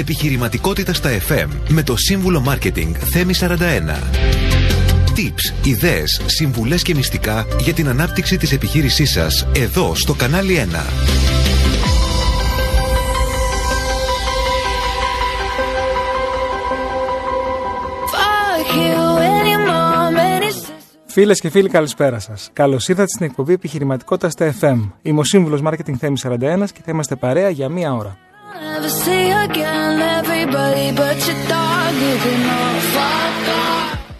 Επιχειρηματικότητα στα FM με το σύμβουλο Μάρκετινγκ Θέμη 41. Tips, ιδέες, συμβουλές και μυστικά για την ανάπτυξη της επιχείρησής σας εδώ στο κανάλι 1. Φίλες και φίλοι, καλησπέρα σας. Καλώς ήρθατε στην εκπομπή Επιχειρηματικότητα στα FM. Είμαι ο σύμβουλος Marketing Θέμη 41 και θα είμαστε παρέα για μία ώρα.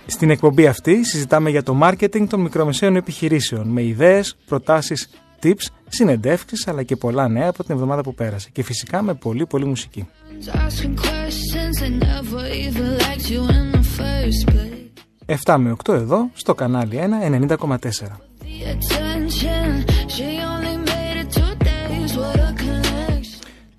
Στην εκπομπή αυτή συζητάμε για το marketing των μικρομεσαίων επιχειρήσεων με ιδέες, προτάσεις, tips, συνεντεύξεις αλλά και πολλά νέα από την εβδομάδα που πέρασε και φυσικά με πολύ πολύ μουσική. 7 με 8 εδώ στο κανάλι 1 90,4.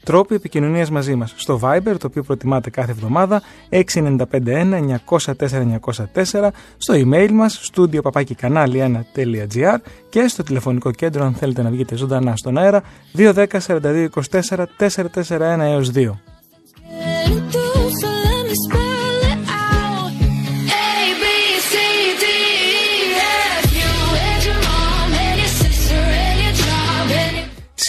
Τρόποι επικοινωνίας μαζί μας. Στο Viber, το οποίο προτιμάτε κάθε εβδομάδα, 6951-904-904, στο email μας, studio1gr και στο τηλεφωνικό κέντρο, αν θέλετε να βγείτε ζωντανά στον αέρα, 210 42 24 441 έως 2.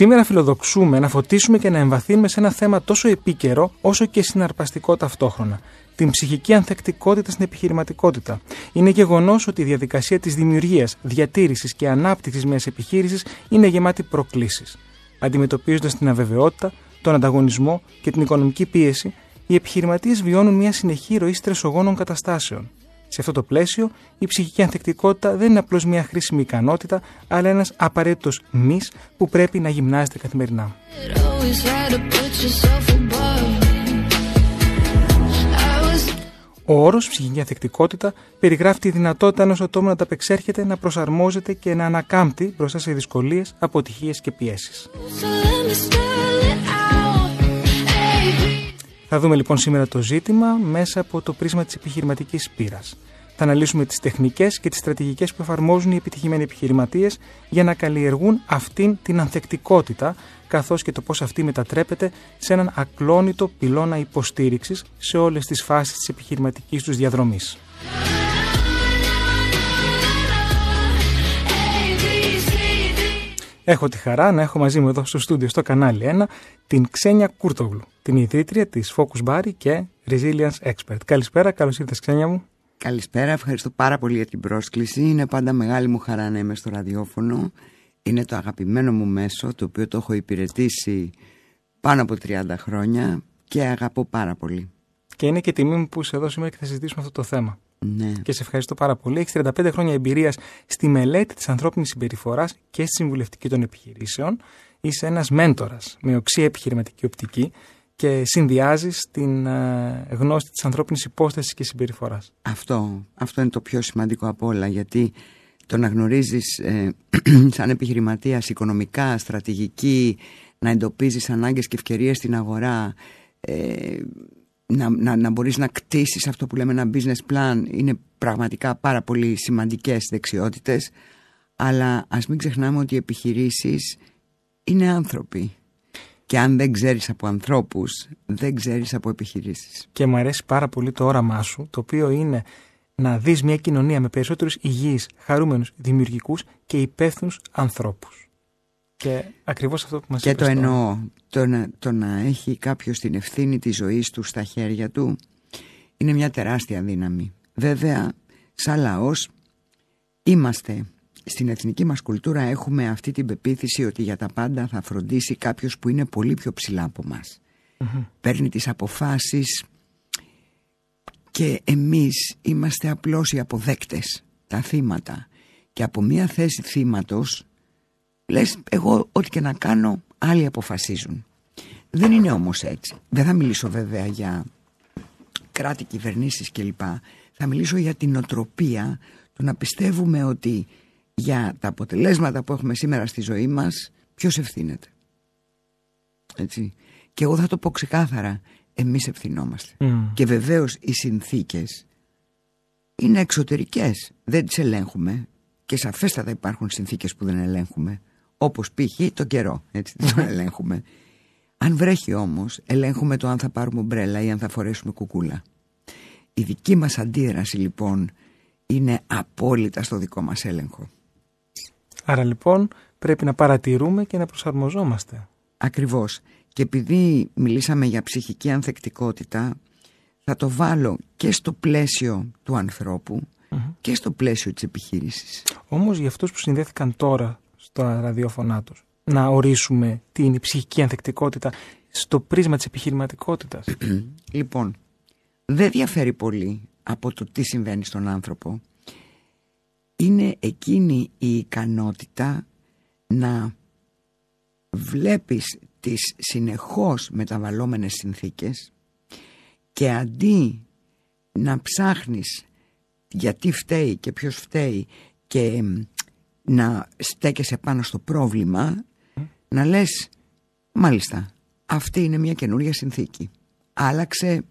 Σήμερα φιλοδοξούμε να φωτίσουμε και να εμβαθύνουμε σε ένα θέμα τόσο επίκαιρο όσο και συναρπαστικό ταυτόχρονα. Την ψυχική ανθεκτικότητα στην επιχειρηματικότητα. Είναι γεγονός ότι η διαδικασία της δημιουργίας, διατήρησης και ανάπτυξης μιας επιχείρησης είναι γεμάτη προκλήσεις. Αντιμετωπίζοντας την αβεβαιότητα, τον ανταγωνισμό και την οικονομική πίεση, οι επιχειρηματίες βιώνουν μια συνεχή ροή στρεσογόνων καταστάσεων. Σε αυτό το πλαίσιο, η ψυχική ανθεκτικότητα δεν είναι απλώς μια χρήσιμη ικανότητα, αλλά ένας απαραίτητος μη που πρέπει να γυμνάζεται καθημερινά. Ο όρος ψυχική ανθεκτικότητα περιγράφει τη δυνατότητα ενός ατόμου να ταπεξέρχεται, να προσαρμόζεται και να ανακάμπτει μπροστά σε δυσκολίες, αποτυχίες και πιέσεις. Θα δούμε λοιπόν σήμερα το ζήτημα μέσα από το πρίσμα της επιχειρηματικής πείρας. Θα αναλύσουμε τις τεχνικές και τις στρατηγικές που εφαρμόζουν οι επιτυχημένοι επιχειρηματίες για να καλλιεργούν αυτήν την ανθεκτικότητα, καθώς και το πώς αυτή μετατρέπεται σε έναν ακλόνητο πυλώνα υποστήριξης σε όλες τις φάσεις της επιχειρηματικής τους διαδρομής. Έχω τη χαρά να έχω μαζί μου εδώ στο στούντιο στο κανάλι 1 την Ξένια Κούρτογλου, την ιδρύτρια της Focus Bar και Resilience Expert. Καλησπέρα, καλώς ήρθες Ξένια μου. Καλησπέρα, ευχαριστώ πάρα πολύ για την πρόσκληση. Είναι πάντα μεγάλη μου χαρά να είμαι στο ραδιόφωνο. Είναι το αγαπημένο μου μέσο, το οποίο το έχω υπηρετήσει πάνω από 30 χρόνια και αγαπώ πάρα πολύ. Και είναι και τιμή μου που είσαι εδώ σήμερα και θα συζητήσουμε αυτό το θέμα. Ναι. Και σε ευχαριστώ πάρα πολύ. Έχεις 35 χρόνια εμπειρίας στη μελέτη της ανθρώπινης συμπεριφοράς και στη συμβουλευτική των επιχειρήσεων. Είσαι ένας μέντορας με οξύ επιχειρηματική οπτική και συνδυάζεις την ε, γνώση της ανθρώπινης υπόσταση και συμπεριφοράς. Αυτό, αυτό είναι το πιο σημαντικό από όλα γιατί το να γνωρίζεις ε, σαν επιχειρηματίας οικονομικά, στρατηγική, να εντοπίζεις ανάγκες και ευκαιρίες στην αγορά. Ε, να, να, να μπορείς να κτίσεις αυτό που λέμε ένα business plan είναι πραγματικά πάρα πολύ σημαντικές δεξιότητες αλλά ας μην ξεχνάμε ότι οι επιχειρήσεις είναι άνθρωποι και αν δεν ξέρεις από ανθρώπους δεν ξέρεις από επιχειρήσεις. Και μου αρέσει πάρα πολύ το όραμά σου το οποίο είναι να δεις μια κοινωνία με περισσότερους υγιείς, χαρούμενους, δημιουργικούς και υπεύθυνους ανθρώπους. Και ακριβώς αυτό που μας Και το εννοώ, το να, το να έχει κάποιος την ευθύνη της ζωής του στα χέρια του είναι μια τεράστια δύναμη. Βέβαια, σαν λαός είμαστε στην εθνική μας κουλτούρα έχουμε αυτή την πεποίθηση ότι για τα πάντα θα φροντίσει κάποιος που είναι πολύ πιο ψηλά από μας. Παίρνει τις αποφάσεις και εμείς είμαστε απλώς οι αποδέκτες, τα θύματα. Και από μια θέση θύματος Λες εγώ ό,τι και να κάνω άλλοι αποφασίζουν. Δεν είναι όμως έτσι. Δεν θα μιλήσω βέβαια για κράτη, κυβερνήσεις κλπ. Θα μιλήσω για την οτροπία το να πιστεύουμε ότι για τα αποτελέσματα που έχουμε σήμερα στη ζωή μας ποιος ευθύνεται. Έτσι. Και εγώ θα το πω ξεκάθαρα. Εμείς ευθυνόμαστε. Και βεβαίως οι συνθήκες είναι εξωτερικές. Δεν τις ελέγχουμε. Και σαφέστατα υπάρχουν συνθήκες που δεν ελέγχουμε όπως π.χ. το καιρό, έτσι δεν τον ελέγχουμε. Αν βρέχει όμως, ελέγχουμε το αν θα πάρουμε ομπρέλα ή αν θα φορέσουμε κουκούλα. Η δική μας αντίδραση λοιπόν είναι απόλυτα στο δικό μας έλεγχο. Άρα λοιπόν πρέπει να παρατηρούμε και να προσαρμοζόμαστε. Ακριβώς. Και επειδή μιλήσαμε για ψυχική ανθεκτικότητα, θα το βάλω και στο πλαίσιο του ανθρωπου και στο πλαίσιο της επιχείρησης. Όμως για αυτούς που συνδέθηκαν τώρα στο ραδιόφωνά τους, να ορίσουμε τι είναι η ψυχική ανθεκτικότητα στο πρίσμα της επιχειρηματικότητας. λοιπόν, δεν διαφέρει πολύ από το τι συμβαίνει στον άνθρωπο. Είναι εκείνη η ικανότητα να βλέπεις τις συνεχώς μεταβαλλόμενες συνθήκες και αντί να ψάχνεις γιατί φταίει και ποιος φταίει και να στέκεσαι πάνω στο πρόβλημα να λες μάλιστα αυτή είναι μια καινούρια συνθήκη. Άλλαξε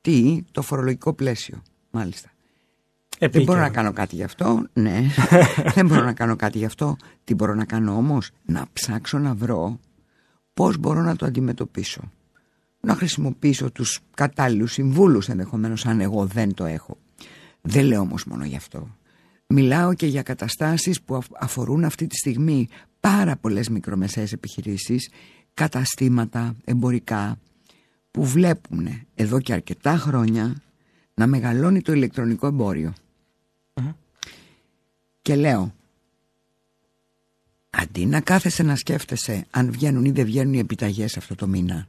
τι το φορολογικό πλαίσιο μάλιστα δεν μπορώ να κάνω κάτι γι' αυτό ναι. Δεν μπορώ να κάνω κάτι γι' αυτό. Τι μπορώ να κάνω όμως; Να ψάξω να βρω πώς μπορώ να το αντιμετωπίσω. Να χρησιμοποιήσω τους κατάλληλους συμβούλους ενδεχομένως αν εγώ δεν το έχω. Δεν λέω όμως μόνο γι' αυτό. Μιλάω και για καταστάσεις που αφορούν αυτή τη στιγμή πάρα πολλές μικρομεσαίες επιχειρήσεις, καταστήματα, εμπορικά, που βλέπουν εδώ και αρκετά χρόνια να μεγαλώνει το ηλεκτρονικό Και λέω, αντί να κάθεσαι να σκέφτεσαι αν βγαίνουν ή δεν βγαίνουν οι επιταγές αυτό το μήνα,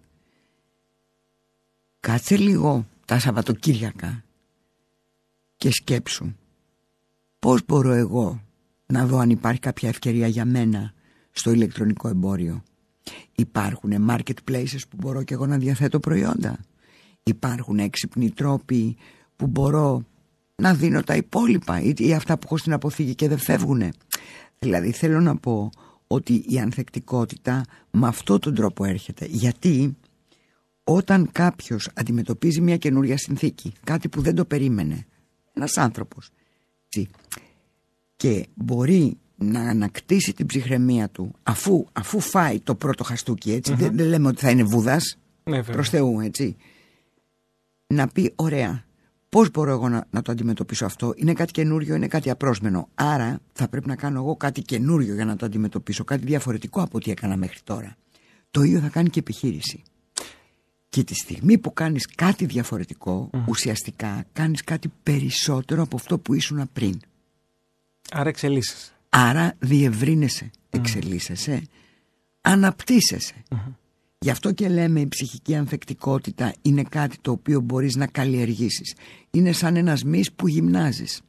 κάτσε λίγο τα Σαββατοκύριακα και σκέψου Πώς μπορώ εγώ να δω αν υπάρχει κάποια ευκαιρία για μένα στο ηλεκτρονικό εμπόριο. Υπάρχουν marketplaces που μπορώ και εγώ να διαθέτω προϊόντα. Υπάρχουν έξυπνοι τρόποι που μπορώ να δίνω τα υπόλοιπα ή αυτά που έχω στην αποθήκη και δεν φεύγουν. Δηλαδή θέλω να πω ότι η ανθεκτικότητα με αυτόν τον τρόπο έρχεται. Γιατί όταν κάποιος αντιμετωπίζει μια καινούρια συνθήκη, κάτι που δεν το περίμενε, ένας άνθρωπος, και μπορεί να ανακτήσει την ψυχραιμία του αφού, αφού φάει το πρώτο χαστούκι δεν, λέμε ότι θα είναι βούδας ναι, προς Θεού έτσι να πει ωραία πώς μπορώ εγώ να, να το αντιμετωπίσω αυτό; Είναι κάτι καινούριο, είναι κάτι απρόσμενο. Άρα θα πρέπει να κάνω εγώ κάτι καινούριο για να το αντιμετωπίσω κάτι διαφορετικό από ό,τι έκανα μέχρι τώρα. Το ίδιο θα κάνει και επιχείρηση. Και τη στιγμή που κάνεις κάτι διαφορετικό ουσιαστικά κάνεις κάτι περισσότερο από αυτό που ήσουν πριν. Άρα εξελίσσεσαι. Άρα διευρύνεσαι, εξελίσσεσαι, αναπτύσσεσαι. Γι' αυτό και λέμε η ψυχική ανθεκτικότητα είναι κάτι το οποίο μπορείς να καλλιεργήσεις. Είναι σαν ένας μυς που γυμνάζεις.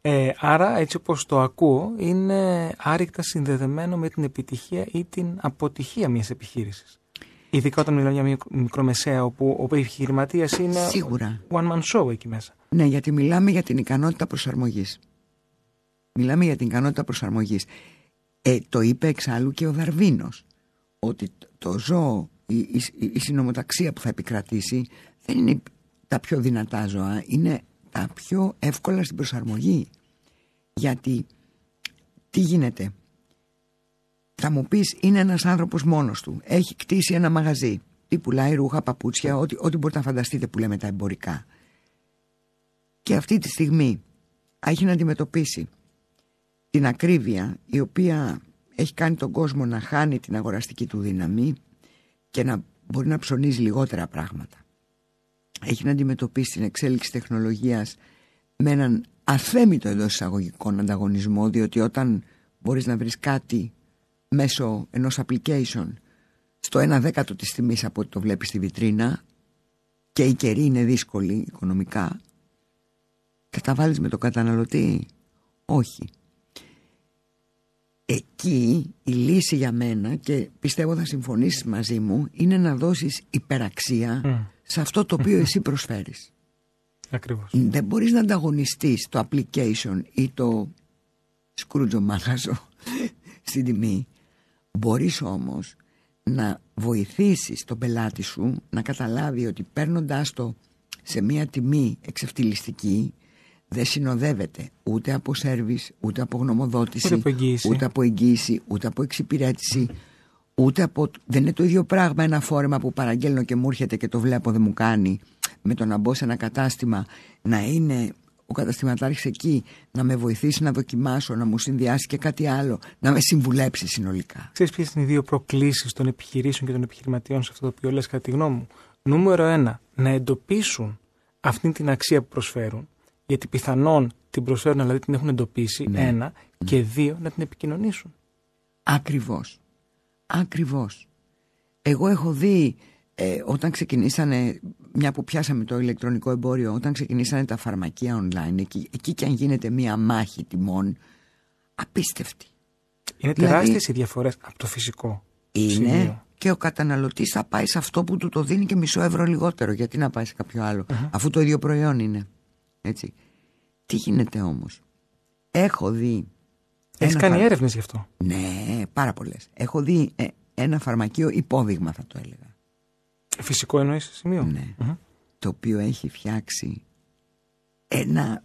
Ε, άρα έτσι όπως το ακούω είναι άρρηκτα συνδεδεμένο με την επιτυχία ή την αποτυχία μιας επιχείρησης. Ειδικά όταν μιλάμε για μια μικρομεσαία όπου ο επιχειρηματίας είναι Σίγουρα. one man show εκεί μέσα. Ναι, γιατί μιλάμε για την ικανότητα προσαρμογής. Μιλάμε για την ικανότητα προσαρμογής. Ε, το είπε εξάλλου και ο Δαρβίνος ότι το ζώο, η, η, η συνομοταξία που θα επικρατήσει δεν είναι τα πιο δυνατά ζώα, είναι τα πιο εύκολα στην προσαρμογή. Γιατί τι γίνεται; Θα μου πεις είναι ένας άνθρωπος μόνος του. Έχει κτίσει ένα μαγαζί. Τι πουλάει ρούχα, παπούτσια, ό,τι, ό,τι μπορείτε να φανταστείτε που λέμε τα εμπορικά. Και αυτή τη στιγμή έχει να αντιμετωπίσει την ακρίβεια η οποία έχει κάνει τον κόσμο να χάνει την αγοραστική του δύναμη και να μπορεί να ψωνίζει λιγότερα πράγματα. Έχει να αντιμετωπίσει την εξέλιξη τεχνολογίας με έναν αθέμητο εντός εισαγωγικών ανταγωνισμό διότι όταν μπορείς να βρεις κάτι μέσω ενός application στο ένα δέκατο της τιμής από ό,τι το βλέπεις στη βιτρίνα και η καιρή είναι δύσκολη οικονομικά θα τα βάλεις με το καταναλωτή; Όχι εκεί η λύση για μένα και πιστεύω θα συμφωνήσεις μαζί μου είναι να δώσεις υπεραξία σε αυτό το οποίο εσύ προσφέρεις. Ακριβώς. Δεν μπορείς να ανταγωνιστείς το application ή το σκρούτζο μάγαζο στην τιμή. Μπορείς όμως να βοηθήσεις τον πελάτη σου να καταλάβει ότι παίρνοντάς το σε μια τιμή εξευτελιστική δεν συνοδεύεται ούτε από σέρβις, ούτε από γνωμοδότηση, ούτε από εγγύηση, ούτε από, εγγύηση, ούτε από εξυπηρέτηση. Ούτε από, δεν είναι το ίδιο πράγμα ένα φόρεμα που παραγγέλνω και μου έρχεται και το βλέπω δεν μου κάνει με το να μπω σε ένα κατάστημα να είναι ο καταστηματάρχης εκεί να με βοηθήσει να δοκιμάσω, να μου συνδυάσει και κάτι άλλο, να με συμβουλέψει συνολικά. Ξέρεις ποιες είναι οι δύο προκλήσεις των επιχειρήσεων και των επιχειρηματιών σε αυτό το οποίο λες κατά τη γνώμη μου; Νούμερο ένα, να εντοπίσουν αυτή την αξία που προσφέρουν, γιατί πιθανόν την προσφέρουν δηλαδή την έχουν εντοπίσει, Ναι. ένα, και δύο, να την επικοινωνήσουν. Ακριβώς. Ακριβώς. Εγώ έχω δει ε, όταν ξεκινήσανε, μια που πιάσαμε το ηλεκτρονικό εμπόριο, όταν ξεκινήσανε τα φαρμακεία online, εκεί, εκεί και αν γίνεται μια μάχη τιμών, απίστευτη. Είναι Δηλαδή- τεράστιες οι διαφορές από το φυσικό. Είναι σημείο. και ο καταναλωτής θα πάει σε αυτό που του το δίνει και μισό ευρώ λιγότερο. Γιατί να πάει σε κάποιο άλλο, αφού το ίδιο προϊόν είναι. Έτσι. Τι γίνεται όμως; Έχω δει... Έχεις ένα κάνει φαρ- έρευνες γι' αυτό; Ναι, πάρα πολλές. Έχω δει ε, ένα φαρμακείο υπόδειγμα θα το έλεγα. Φυσικό εννοείς σημείο; Ναι. Μμμ. Το οποίο έχει φτιάξει ένα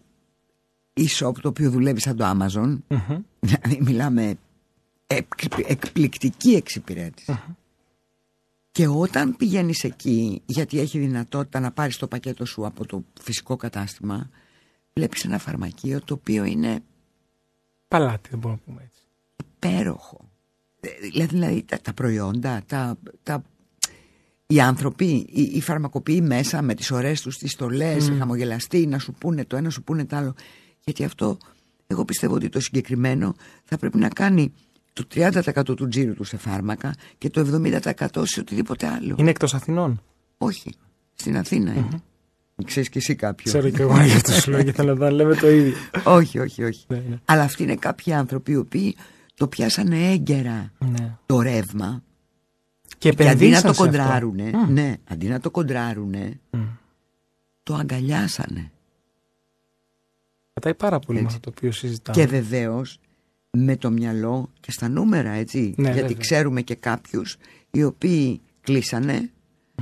e-shop το οποίο δουλεύει σαν το Amazon. Μμμ. Δηλαδή μιλάμε εκ- εκπληκτική εξυπηρέτηση. Και όταν πηγαίνεις εκεί, γιατί έχει δυνατότητα να πάρεις το πακέτο σου από το φυσικό κατάστημα, βλέπεις ένα φαρμακείο το οποίο είναι Παλάτι, δεν μπορούμε να πούμε έτσι. υπέροχο. Ε, Δηλαδή, δηλαδή τα, τα προϊόντα, τα, τα, οι άνθρωποι, οι, οι φαρμακοποιοί μέσα με τις ωραίες τους τις στολές, Mm. χαμογελαστοί, να σου πούνε το ένα, σου πούνε το άλλο. Γιατί αυτό, εγώ πιστεύω ότι το συγκεκριμένο θα πρέπει να κάνει το 30% του τζίρου του σε φάρμακα και το 70% σε οτιδήποτε άλλο. Είναι εκτός Αθηνών; Όχι, στην Αθήνα είναι. Ξέρεις και εσύ κάποιο; Ξέρω και εγώ γι' αυτό σου λέω και θέλω να λέμε το ίδιο. όχι, όχι, όχι. Ναι, ναι. Αλλά αυτοί είναι κάποιοι άνθρωποι οι οποίοι το πιάσανε έγκαιρα Ναι. το ρεύμα Και Και αντί να επενδύσαν το σε αυτό. κοντράρουνε, Μμ. ναι, αντί να το κοντράρουνε, Μμ. το αγκαλιάσανε. Πατάει πάρα πολύ με Έτσι. αυτό το οποίο συζητάμε. Και βεβαίως με το μυαλό και στα νούμερα, έτσι. Ναι, γιατί βέβαια. ξέρουμε και κάποιους οι οποίοι κλείσανε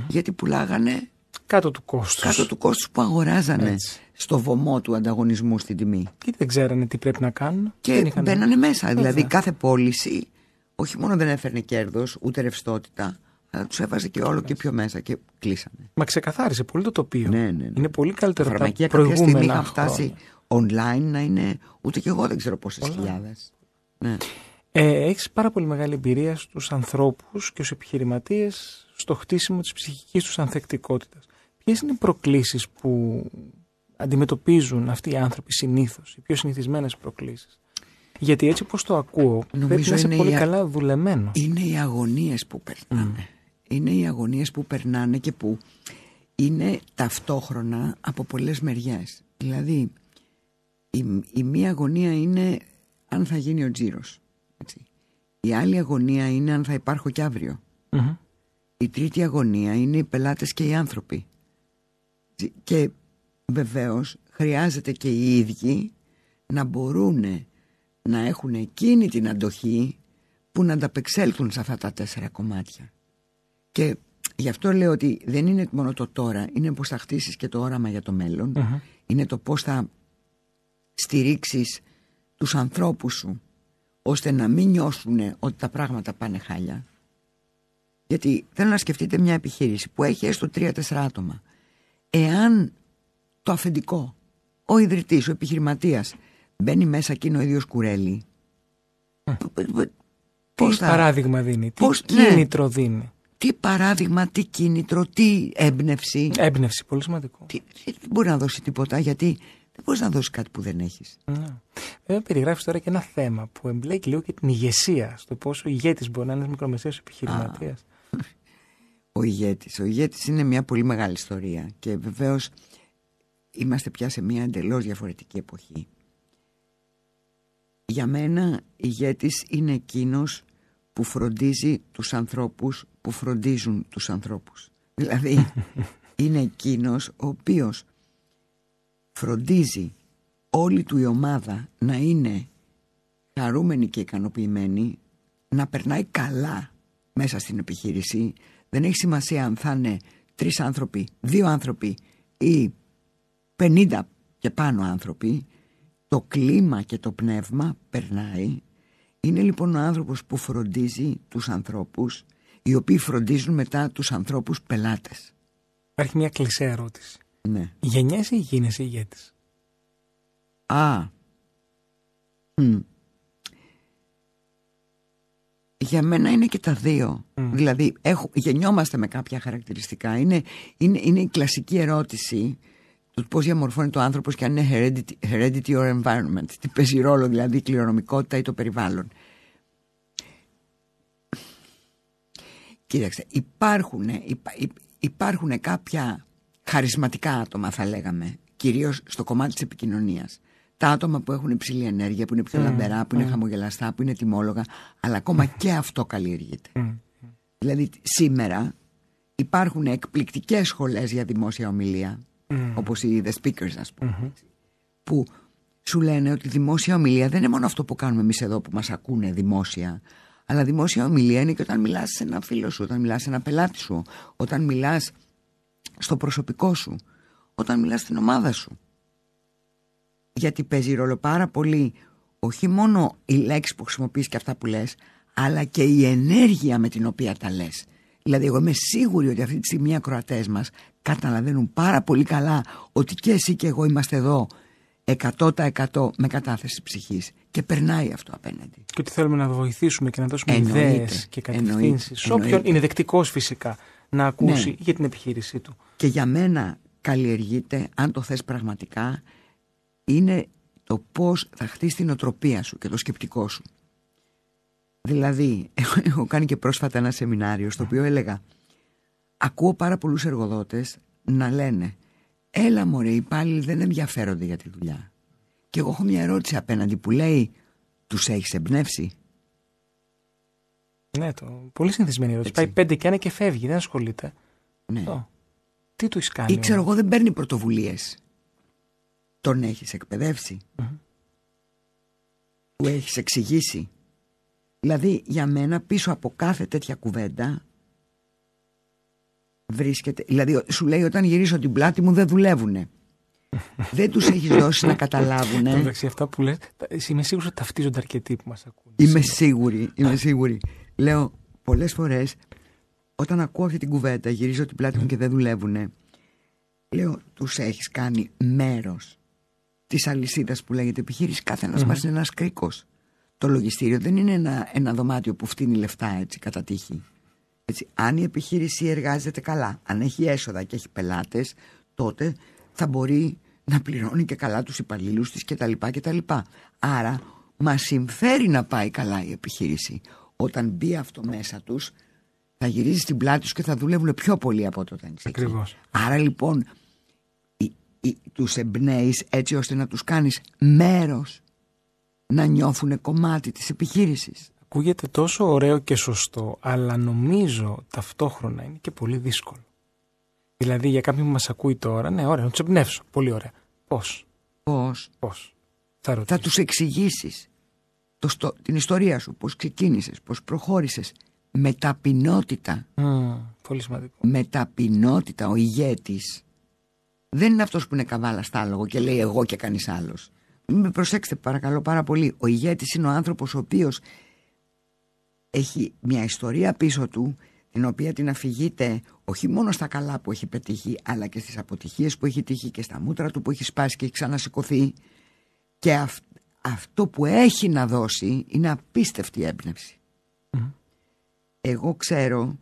γιατί πουλάγανε Κάτω του κόστους. κάτω του κόστους που αγοράζανε Έτσι. στο βωμό του ανταγωνισμού στην τιμή. Και δεν ξέρανε τι πρέπει να κάνουν. Δεν Και είχαν- μπαίνανε μέσα. Βέβαια. Δηλαδή κάθε πώληση όχι μόνο δεν έφερνε κέρδος, ούτε ρευστότητα, αλλά τους έβαζε και όλο και πιο μέσα και κλείσανε. Μα ξεκαθάρισε πολύ το τοπίο. Ναι, ναι, ναι. Είναι πολύ Τα καλύτερο από τα φαρμακεία κάποια στιγμή προηγούμενα είχαν φτάσει online να είναι ούτε και εγώ δεν ξέρω πόσες Πολλά. Χιλιάδες. Ναι. Ε, έχεις πάρα πολύ μεγάλη εμπειρία στους ανθρώπους και στους επιχειρηματίες στο χτίσιμο της ψυχικής τους ανθεκτικότητας. Ποιες είναι οι προκλήσεις που αντιμετωπίζουν αυτοί οι άνθρωποι συνήθως, οι πιο συνηθισμένες προκλήσεις; Γιατί έτσι όπως το ακούω, πρέπει Νομίζω να είσαι είναι πολύ η α- καλά δουλεμένος. Είναι οι αγωνίες που περνάνε. Είναι οι αγωνίες που περνάνε και που είναι ταυτόχρονα από πολλές μεριές. Δηλαδή, η, η μία αγωνία είναι αν θα γίνει ο τζίρος. έτσι. Η άλλη αγωνία είναι αν θα υπάρχω κι αύριο. Μμμ. Η τρίτη αγωνία είναι οι πελάτες και οι άνθρωποι. Και βεβαίως χρειάζεται και οι ίδιοι να μπορούν να έχουν εκείνη την αντοχή που να ανταπεξέλθουν σε αυτά τα τέσσερα κομμάτια. Και γι' αυτό λέω ότι δεν είναι μόνο το τώρα, είναι πώς θα χτίσεις και το όραμα για το μέλλον. Μμμ. Είναι το πώς θα στηρίξεις τους ανθρώπους σου ώστε να μην νιώσουν ότι τα πράγματα πάνε χάλια. Γιατί θέλω να σκεφτείτε μια επιχείρηση που έχει έστω 3-4 άτομα. Εάν το αφεντικό, ο ιδρυτής, ο επιχειρηματίας μπαίνει μέσα εκείνο ο ίδιος κουρέλι. Τι Πώς θα, παράδειγμα δίνει, τι πώς- ναι. κίνητρο δίνει; τι παράδειγμα, τι κίνητρο, τι έμπνευση. Έμπνευση, πολύ σημαντικό. Τι, δεν μπορεί να δώσει τίποτα γιατί δεν μπορείς να δώσεις κάτι που δεν έχεις. Ναι. Βέβαια, περιγράφεις τώρα και ένα θέμα που εμπλέκει λίγο και την ηγεσία. Στο πόσο ηγέτης μπορεί να είναι ένας μικρομεσαίος επιχειρηματίας. ο ηγέτης. Ο ηγέτης είναι μια πολύ μεγάλη ιστορία και βεβαίως είμαστε πια σε μια εντελώς διαφορετική εποχή. Για μένα ηγέτης είναι εκείνος που φροντίζει τους ανθρώπους που φροντίζουν τους ανθρώπους. Δηλαδή είναι εκείνος ο οποίος φροντίζει όλη του η ομάδα να είναι χαρούμενη και ικανοποιημένη, να περνάει καλά μέσα στην επιχείρηση. Δεν έχει σημασία αν θα είναι τρεις άνθρωποι, δύο άνθρωποι ή πενήντα και πάνω άνθρωποι. Το κλίμα και το πνεύμα περνάει Είναι λοιπόν ο άνθρωπος που φροντίζει τους ανθρώπους οι οποίοι φροντίζουν μετά τους ανθρώπους πελάτες. Υπάρχει μια κλεισέ ερώτηση. Ναι. Γενιέσαι ή γίνεσαι ηγέτης; Α. Μ. Για μένα είναι και τα δύο. Δηλαδή έχω, γεννιόμαστε με κάποια χαρακτηριστικά. Είναι, είναι, είναι η κλασική ερώτηση του πώς διαμορφώνει το άνθρωπος και αν είναι heredity, heredity or environment. Τι παίζει ρόλο δηλαδή η κληρονομικότητα ή το περιβάλλον. Κοίταξε, υπάρχουν, υπά, υπάρχουν κάποια χαρισματικά άτομα θα λέγαμε, κυρίως στο κομμάτι της επικοινωνίας. Τα άτομα που έχουν υψηλή ενέργεια, που είναι πιο λαμπερά, που είναι χαμογελαστά, που είναι τιμόλογα, αλλά ακόμα και αυτό καλλιεργείται. Δηλαδή σήμερα υπάρχουν εκπληκτικές σχολές για δημόσια ομιλία, όπως οι The Speakers ας πούμε, που σου λένε ότι δημόσια ομιλία δεν είναι μόνο αυτό που κάνουμε εμείς εδώ που μας ακούνε δημόσια, αλλά δημόσια ομιλία είναι και όταν μιλάς σε ένα φίλο σου, όταν μιλάς σε ένα πελάτη σου, όταν μιλάς στο προσωπικό σου, όταν μιλάς στην ομάδα σου. Γιατί παίζει ρόλο πάρα πολύ όχι μόνο η λέξη που χρησιμοποιείς και αυτά που λες, αλλά και η ενέργεια με την οποία τα λες. Δηλαδή εγώ είμαι σίγουρη ότι αυτή τη στιγμή οι ακροατές μας καταλαβαίνουν πάρα πολύ καλά ότι και εσύ και εγώ είμαστε εδώ 100% με κατάθεση ψυχής και περνάει αυτό απέναντι. Και ότι θέλουμε να βοηθήσουμε και να δώσουμε ιδέες και κατευθύνσεις. Όποιον είναι δεκτικός φυσικά να ακούσει ναι. για την επιχείρησή του. Και για μένα καλλιεργείται, αν το θες πραγματικά, είναι το πώς θα χτίσει την οτροπία σου και το σκεπτικό σου. Δηλαδή, έχω κάνει και πρόσφατα ένα σεμινάριο στο οποίο έλεγα ακούω πάρα πολλούς εργοδότες να λένε έλα μωρέ οι υπάλληλοι δεν ενδιαφέρονται για τη δουλειά. Και εγώ έχω μια ερώτηση απέναντι που λέει τους έχεις εμπνεύσει; Ναι, το πολύ συνηθισμένη ερώτηση. Πάει πέντε και ένα και φεύγει, δεν ασχολείται. Ναι. Τι του έχεις κάνει. Ή ξέρω εγώ δεν παίρνει πρωτοβουλίες. Τον έχεις εκπαιδεύσει; Mm-hmm. Του έχεις εξηγήσει; Δηλαδή για μένα πίσω από κάθε τέτοια κουβέντα βρίσκεται. Δηλαδή σου λέει όταν γυρίσω την πλάτη μου δεν δουλεύουνε. δεν τους έχεις δώσει να καταλάβουν. Εντάξει, αυτά που λες, είμαι σίγουρος ότι ταυτίζονται αρκετοί που μας ακούν. Είμαι σίγουρη, είμαι σίγουρη. Λέω πολλές φορές όταν ακούω αυτή την κουβέντα, γυρίζω την πλάτη μου και δεν δουλεύουν. Λέω, τους έχεις κάνει μέρος της αλυσίδας που λέγεται επιχείρηση. Κάθε ένα μας είναι ένας κρίκος. Το λογιστήριο δεν είναι ένα, ένα δωμάτιο που φτύνει λεφτά έτσι κατά τύχη. Έτσι, αν η επιχείρηση εργάζεται καλά, αν έχει έσοδα και έχει πελάτες, τότε θα μπορεί να πληρώνει και καλά τους υπαλλήλους της κτλ. κτλ. Άρα μας συμφέρει να πάει καλά η επιχείρηση. Όταν μπει αυτό μέσα τους θα γυρίζεις την πλάτη τους και θα δουλεύουν πιο πολύ από όταν είναι Ακριβώς. Άρα λοιπόν οι, οι, τους εμπνέεις έτσι ώστε να τους κάνεις μέρος να νιώθουν κομμάτι της επιχείρησης. Ακούγεται τόσο ωραίο και σωστό, αλλά νομίζω ταυτόχρονα είναι και πολύ δύσκολο. Δηλαδή για κάποιον που μας ακούει τώρα, ναι, ωραία, να τους εμπνεύσω. Πολύ ωραία. Πώς; Πώς; Πώς; Θα, θα τους εξηγήσεις την ιστορία σου, πώς ξεκίνησες, πώς προχώρησες. Με ταπεινότητα. Mm, πολύ σημαντικό. Με ταπεινότητα ο ηγέτης δεν είναι αυτός που είναι καβάλα στάλογο και λέει εγώ και κανείς άλλος. Με προσέξτε παρακαλώ πάρα πολύ. Ο ηγέτης είναι ο άνθρωπος ο οποίος έχει μια ιστορία πίσω του την οποία την αφηγείται όχι μόνο στα καλά που έχει πετύχει αλλά και στις αποτυχίες που έχει τύχει και στα μούτρα του που έχει σπάσει και έχει ξανασηκωθεί και αυτό που έχει να δώσει είναι απίστευτη έμπνευση. Εγώ ξέρω,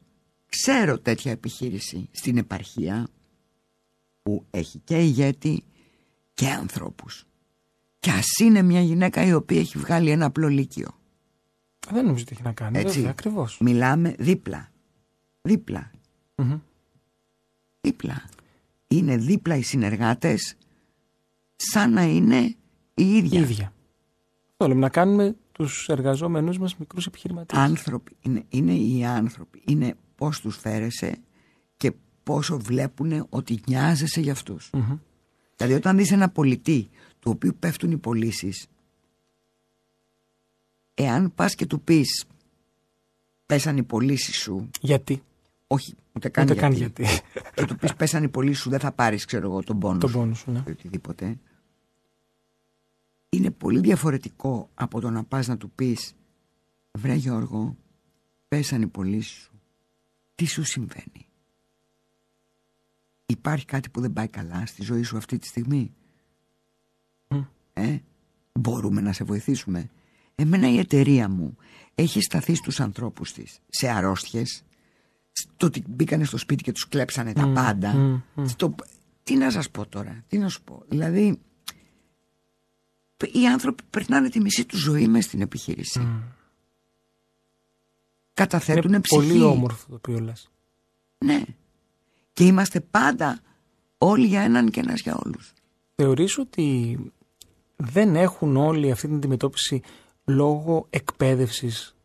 ξέρω τέτοια επιχείρηση στην επαρχία που έχει και ηγέτη και ανθρώπους. Και ας είναι μια γυναίκα η οποία έχει βγάλει ένα απλό λύκειο. Δεν νομίζω ότι έχει να κάνει. Έτσι, βέβαια, ακριβώς. Μιλάμε δίπλα δίπλα. Δίπλα. Είναι δίπλα οι συνεργάτες σαν να είναι η ίδια. Η ίδια. Αυτό λέμε να κάνουμε τους εργαζόμενους μας μικρούς επιχειρηματίες. Άνθρωποι. Είναι, είναι οι άνθρωποι. Είναι πώς τους φέρεσαι και πόσο βλέπουν ότι νοιάζεσαι για αυτούς. Δηλαδή όταν δεις ένα πολιτή του οποίου πέφτουν οι πωλήσεις, εάν πας και του πεις πέσαν οι πωλήσεις σου. Γιατί; Όχι, ούτε καν, ούτε γιατί. και του πεις πέσανε πολύ σου, δεν θα πάρεις, ξέρω εγώ, τον πόνο τον πόνο σου. Ναι. Οτιδήποτε. Είναι πολύ διαφορετικό από το να πας να του πεις Βρε Γιώργο, πέσανε οι πωλήσει σου. Τι σου συμβαίνει; Υπάρχει κάτι που δεν πάει καλά στη ζωή σου αυτή τη στιγμή; Ε, μπορούμε να σε βοηθήσουμε; Εμένα η εταιρεία μου έχει σταθεί στους ανθρώπους της σε αρρώστιες, στο ότι μπήκανε στο σπίτι και τους κλέψανε τα πάντα. Στο... Τι να σας πω τώρα, τι να σου πω. Δηλαδή, οι άνθρωποι περνάνε τη μισή τους ζωή μέσα στην επιχείρηση. Mm. Καταθέτουν Είναι ψυχή. πολύ όμορφο το οποίο λες. Ναι. Και είμαστε πάντα όλοι για έναν και ένας για όλους. Θεωρείς ότι δεν έχουν όλοι αυτή την αντιμετώπιση λόγω εκπαίδευσης,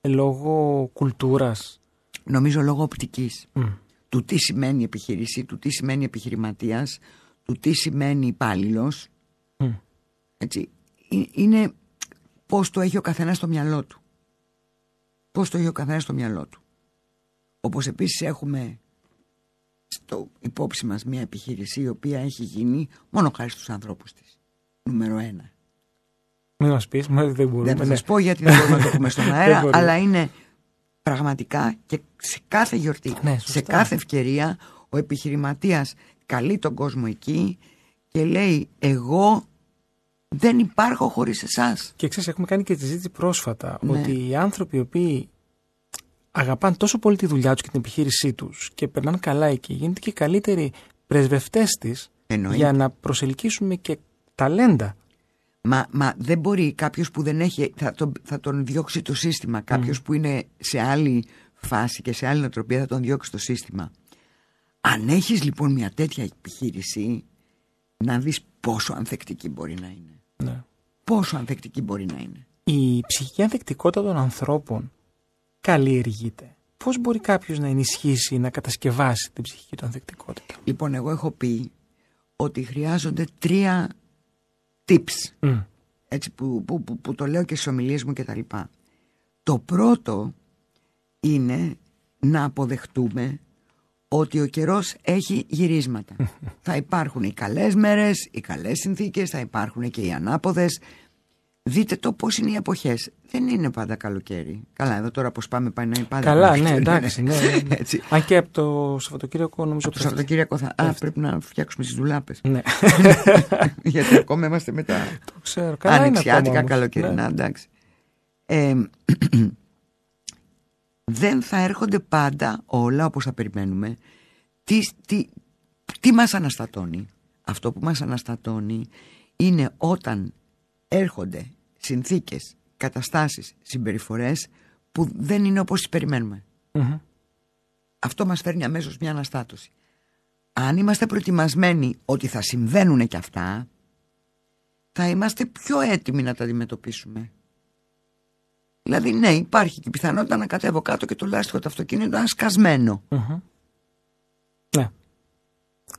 λόγω κουλτούρας; Νομίζω λόγω οπτικής. Του τι σημαίνει επιχείρηση, του τι σημαίνει επιχειρηματίας, του τι σημαίνει υπάλληλος. Έτσι. Ε, Είναι πώς το έχει ο καθένας στο μυαλό του. Πώς το έχει ο καθένας στο μυαλό του. Όπως επίσης έχουμε στο υπόψη μας μια επιχείρηση η οποία έχει γίνει μόνο χάρη στους ανθρώπους της. Νούμερο ένα. Μην μας πεις, μα δεν μπορούμε. Δεν θα ναι. σας πω γιατί δεν μπορούμε να το πούμε στον Δεν αέρα, μπορούμε. αλλά είναι πραγματικά και σε κάθε γιορτή, Ναι, σωστά. σε κάθε ευκαιρία, ο επιχειρηματίας καλεί τον κόσμο εκεί και λέει εγώ δεν υπάρχω χωρίς εσάς. Και ξέρεις, έχουμε κάνει και τη συζήτηση πρόσφατα Ναι. ότι οι άνθρωποι οι οποίοι αγαπάνε τόσο πολύ τη δουλειά τους και την επιχείρησή τους και περνάνε καλά εκεί, γίνεται και καλύτεροι πρεσβευτές της Εννοείται. για να προσελκύσουμε και ταλέντα. Μα, μα δεν μπορεί κάποιος που δεν έχει, θα τον, θα τον διώξει το σύστημα. Κάποιος που είναι σε άλλη φάση και σε άλλη νοοτροπία θα τον διώξει το σύστημα. Αν έχεις λοιπόν μια τέτοια επιχείρηση, να δεις πόσο ανθεκτική μπορεί να είναι. Ναι. Πόσο ανθεκτική μπορεί να είναι; Η ψυχική ανθεκτικότητα των ανθρώπων καλλιεργείται. Πώς μπορεί κάποιος να ενισχύσει, να κατασκευάσει την ψυχική του ανθεκτικότητα; Λοιπόν, εγώ έχω πει ότι χρειάζονται τρία tips, Μμ. έτσι που, που, που, που το λέω και στις ομιλίες μου και τα λοιπά. Το πρώτο είναι να αποδεχτούμε ότι ο καιρός έχει γυρίσματα. θα υπάρχουν οι καλές μέρες, οι καλές συνθήκες, θα υπάρχουν και οι ανάποδες. Δείτε το πώς είναι οι εποχές. Δεν είναι πάντα καλοκαίρι. Καλά, εδώ τώρα πώς πάμε πάει να είναι πάντα Καλά, ναι, καλοκαίρι. εντάξει. Ναι, ναι, ναι. Έτσι. Αν και από το Σαββατοκύριακο νομίζω Το Σαββατοκύριακο θα... Α, πρέπει να φτιάξουμε τις δουλάπες. Ναι, Γιατί ακόμα είμαστε μετά. το ξέρω. Καλά είναι Ανοιξιάτικα, ακόμα όμως. καλοκαιρινά, Ναι. εντάξει. Ε, δεν θα έρχονται πάντα όλα όπως θα περιμένουμε. Τι, τι, τι μας αναστατώνει. Αυτό που μας αναστατώνει είναι όταν έρχονται συνθήκες, καταστάσεις, συμπεριφορές που δεν είναι όπως τις περιμένουμε. Μμμ. Αυτό μας φέρνει αμέσως μια αναστάτωση. Αν είμαστε προετοιμασμένοι ότι θα συμβαίνουν και αυτά, θα είμαστε πιο έτοιμοι να τα αντιμετωπίσουμε. Δηλαδή, ναι, υπάρχει και η πιθανότητα να κατέβω κάτω και το λάστιχο του αυτοκίνητο να είναι σκασμένο. Μμμ. Ναι.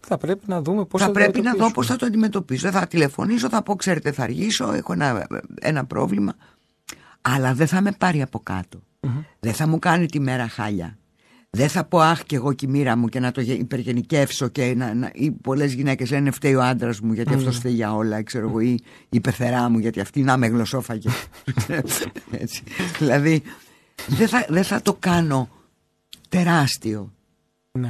Θα πρέπει να δούμε πώς θα θα, πρέπει να δω αντιμετωπίσουμε. πώς θα το αντιμετωπίσω. Θα τηλεφωνήσω, θα πω, ξέρετε, θα αργήσω, έχω ένα, ένα πρόβλημα. Αλλά δεν θα με πάρει από κάτω. Δεν θα μου κάνει τη μέρα χάλια. Δεν θα πω αχ και εγώ και η μοίρα μου και να το γε- υπεργενικεύσω και να, να, ή πολλές γυναίκες λένε φταίει ο άντρας μου γιατί αυτός φταίει για όλα ξέρω εγώ ή η πεθερά μου γιατί αυτή να με γλωσσόφαγε Έτσι. δηλαδή δεν θα, δεν θα το κάνω τεράστιο Ναι.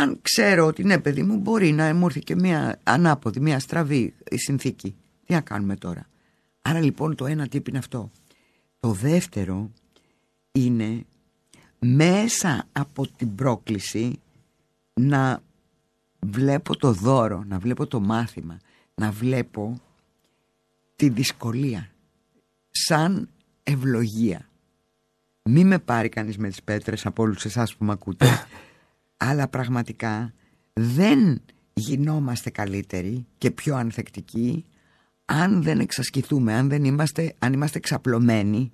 αν ξέρω ότι ναι παιδί μου μπορεί να μου έρθει και μια ανάποδη, μια στραβή η συνθήκη. Τι να κάνουμε τώρα. Άρα λοιπόν το ένα τύπο είναι αυτό. Το δεύτερο είναι μέσα από την πρόκληση να βλέπω το δώρο, να βλέπω το μάθημα, να βλέπω τη δυσκολία σαν ευλογία. Μη με πάρει κανείς με τις πέτρες από όλους εσάς που με ακούτε αλλά πραγματικά δεν γινόμαστε καλύτεροι και πιο ανθεκτικοί αν δεν εξασκηθούμε, αν δεν είμαστε, αν είμαστε εξαπλωμένοι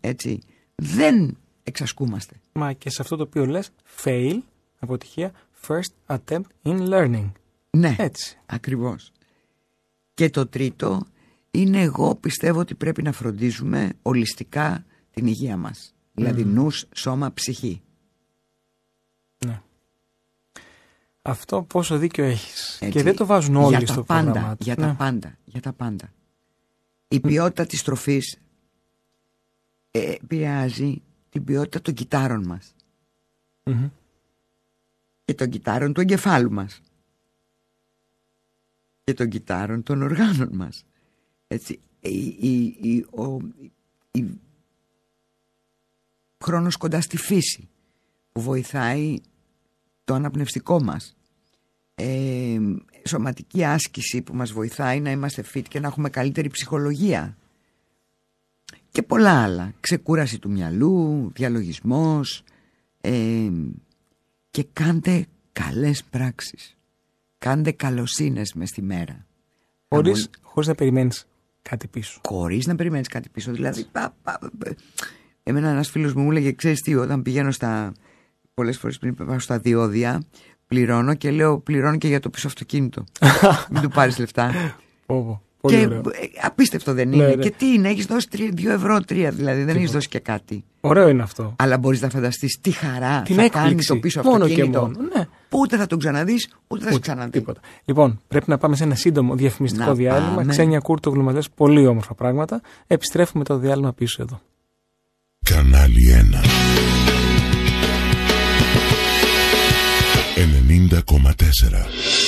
έτσι, δεν εξασκούμαστε. Μα και σε αυτό το οποίο λες, fail, αποτυχία, first attempt in learning. Ναι, Έτσι. ακριβώς. Και το τρίτο είναι εγώ πιστεύω ότι πρέπει να φροντίζουμε ολιστικά την υγεία μας. Δηλαδή νους, σώμα, ψυχή. Ναι. Αυτό πόσο δίκιο έχεις. Έτσι. Και δεν το βάζουν όλοι για στο τα πάντα, πρόγραμμά τους. Για Ναι. τα πάντα, για τα πάντα. Η ποιότητα της τροφής ε, επηρεάζει την ποιότητα των κυτάρων μας. Και των κυτάρων του εγκεφάλου μας. Και των κυτάρων των οργάνων μας. Έτσι, η, η, η, ο, η, χρόνος κοντά στη φύση που βοηθάει το αναπνευστικό μας. Ε, σωματική άσκηση που μας βοηθάει να είμαστε fit και να έχουμε καλύτερη ψυχολογία και πολλά άλλα. Ξεκούραση του μυαλού, διαλογισμός ε, και κάντε καλές πράξεις. Κάντε καλοσύνες μες στη μέρα. Χωρίς, χωρίς να περιμένεις κάτι πίσω. Χωρίς να περιμένεις κάτι πίσω. Δηλαδή πα, πα, εμένα ένας φίλος μου μου έλεγε ξέρεις τι όταν πηγαίνω στα πολλές φορές πριν πάω στα διόδια πληρώνω και λέω πληρώνω και για το πίσω αυτοκίνητο. Μην του πάρεις λεφτά. Και ε, απίστευτο δεν είναι. Ναι, ναι. Και τι είναι, έχεις δώσει 2 ευρώ, 3 δηλαδή, δεν έχεις δώσει και κάτι. Ωραίο είναι αυτό. Αλλά μπορείς να φανταστείς τι χαρά Την θα κάνει το πίσω μόνο αυτοκίνητο. Και μόνο. Ναι. Που ούτε θα τον ξαναδείς, ούτε θα σε ξαναδεί. Τίποτα. Λοιπόν, πρέπει να πάμε σε ένα σύντομο διαφημιστικό να διάλειμμα. Πάμε. Ξένια Κούρτο μα πολύ όμορφα πράγματα. Επιστρέφουμε το διάλειμμα πίσω εδώ. Κανάλι 1